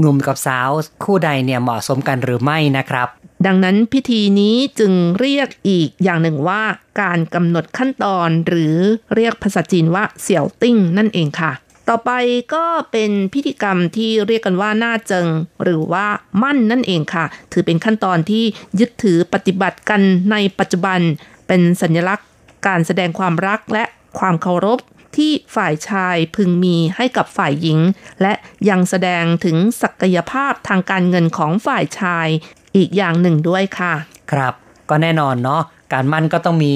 หนุ่มกับสาวคู่ใดเนี่ยเหมาะสมกันหรือไม่นะครับ ดังนั้นพิธีนี้จึงเรียกอีกอย่างหนึ่งว่าการกำหนดขั้นตอนหรือเรียกภาษาจีนว่าเสี่ยวติ้งนั่นเองค่ะ ต่อไปก็เป็นพิธีกรรมที่เรียกกันว่าหน้าเจิง หรือว่ามั่นนั่นเองค่ะ ถือเป็นขั้นตอนที่ยึดถือปฏิบัติกันในปัจจุบัน เป็นสัญลักษณ์ การแสดงความรักและความเคารพที่ฝ่ายชายพึงมีให้กับฝ่ายหญิง และยังแสดงถึงศักยภาพทางการเงินของฝ่ายชายอีกอย่างหนึ่งด้วยค่ะ ครับ ก็แน่นอนเนาะการมั่นก็ต้องมี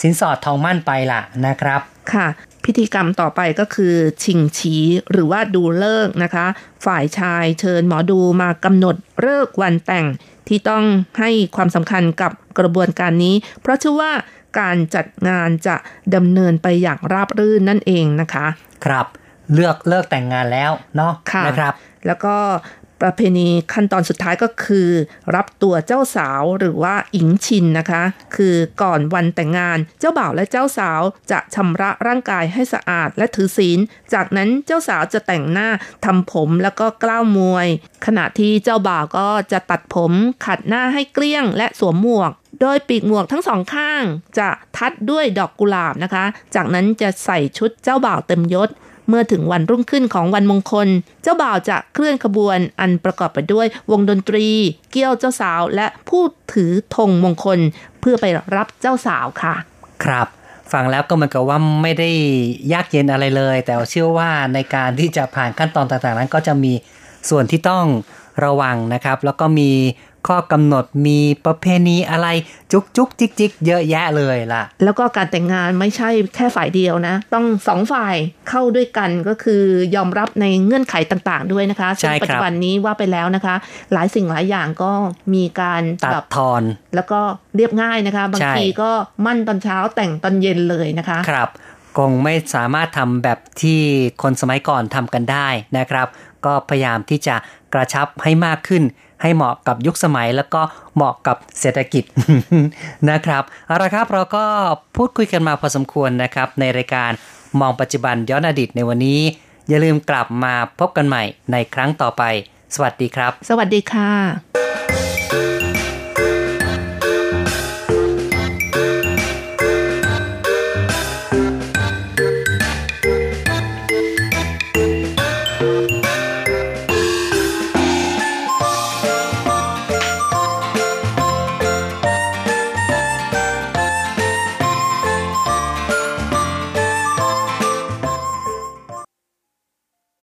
สินสอดทองมั่นไปล่ะนะครับค่ะ พิธีกรรมต่อไปก็คือ ชิงฉีหรือว่าดูเลิกษ์นะคะ ฝ่ายชายเชิญหมอดูมากำหนดเลิกษ์วันแต่งที่ต้องให้ความสำคัญกับกระบวนการนี้ เพราะเชื่อว่าการจัดงานจะดำเนินไปอย่างราบรื่นนั่นเองนะคะ ครับ เลือกเลิกแต่งงานแล้วเนาะค่ะนะครับ แล้วก็ ประเพณีขั้นตอนสุดท้ายก็คือ รับตัวเจ้าสาวหรือว่าอิงชินนะคะ คือก่อนวันแต่งงานเจ้าบ่าวและเจ้าสาวจะชำระร่างกายให้สะอาดและถือศีล จากนั้นเจ้าสาวจะแต่งหน้าทำผมแล้วก็กล้าวมวย ขณะที่เจ้าบ่าวก็จะตัดผมขัดหน้าให้เกลี้ยง และสวมหมวกโดยปีกหมวกทั้งสองข้างจะทัดด้วยดอกกุหลาบนะคะ จากนั้นจะใส่ชุดเจ้าบ่าวเต็มยศ เมื่อถึงวันรุ่งขึ้นของวันมงคล เจ้าบ่าวจะเคลื่อนขบวนอันประกอบไปด้วยวงดนตรี เกี้ยวเจ้าสาวและผู้ถือธงมงคล เพื่อไปรับเจ้าสาวค่ะ ครับฟังแล้วก็เหมือนกับว่าไม่ได้ยากเย็นอะไรเลย แต่เชื่อว่าในการที่จะผ่านขั้นตอนต่างๆ นั้นก็จะมีส่วนที่ต้องระวังนะครับ แล้วก็มี ข้อกำหนดมีประเพณีอะไรจุกจุกจิกจิกเยอะแยะเลยล่ะ แล้วก็การแต่งงานไม่ใช่แค่ฝ่ายเดียวนะ ต้องสองฝ่ายเข้าด้วยกันก็คือยอมรับในเงื่อนไขต่างๆ ด้วยนะคะใช่ครับซึ่งปัจจุบันนี้ว่าไปแล้วนะคะ หลายสิ่งหลายอย่างก็มีการตัปดรับทอน แล้วก็เรียบง่ายนะคะ บางใช่ทีก็มั่นตอนเช้าแต่งตอนเย็นเลยนะคะครับคงไม่สามารถทำแบบที่คนสมัยก่อนทำกันได้นะครับ ก็พยายามที่จะกระชับให้มากขึ้น ให้เหมาะกับยุคสมัยแล้วก็เหมาะกับเศรษฐกิจนะครับเอาละครับเราก็พูดคุยกันมาพอสมควรนะครับ ในรายการมองปัจจุบันย้อนอดีตในวันนี้ อย่าลืมกลับมาพบกันใหม่ในครั้งต่อไป สวัสดีครับ สวัสดีค่ะ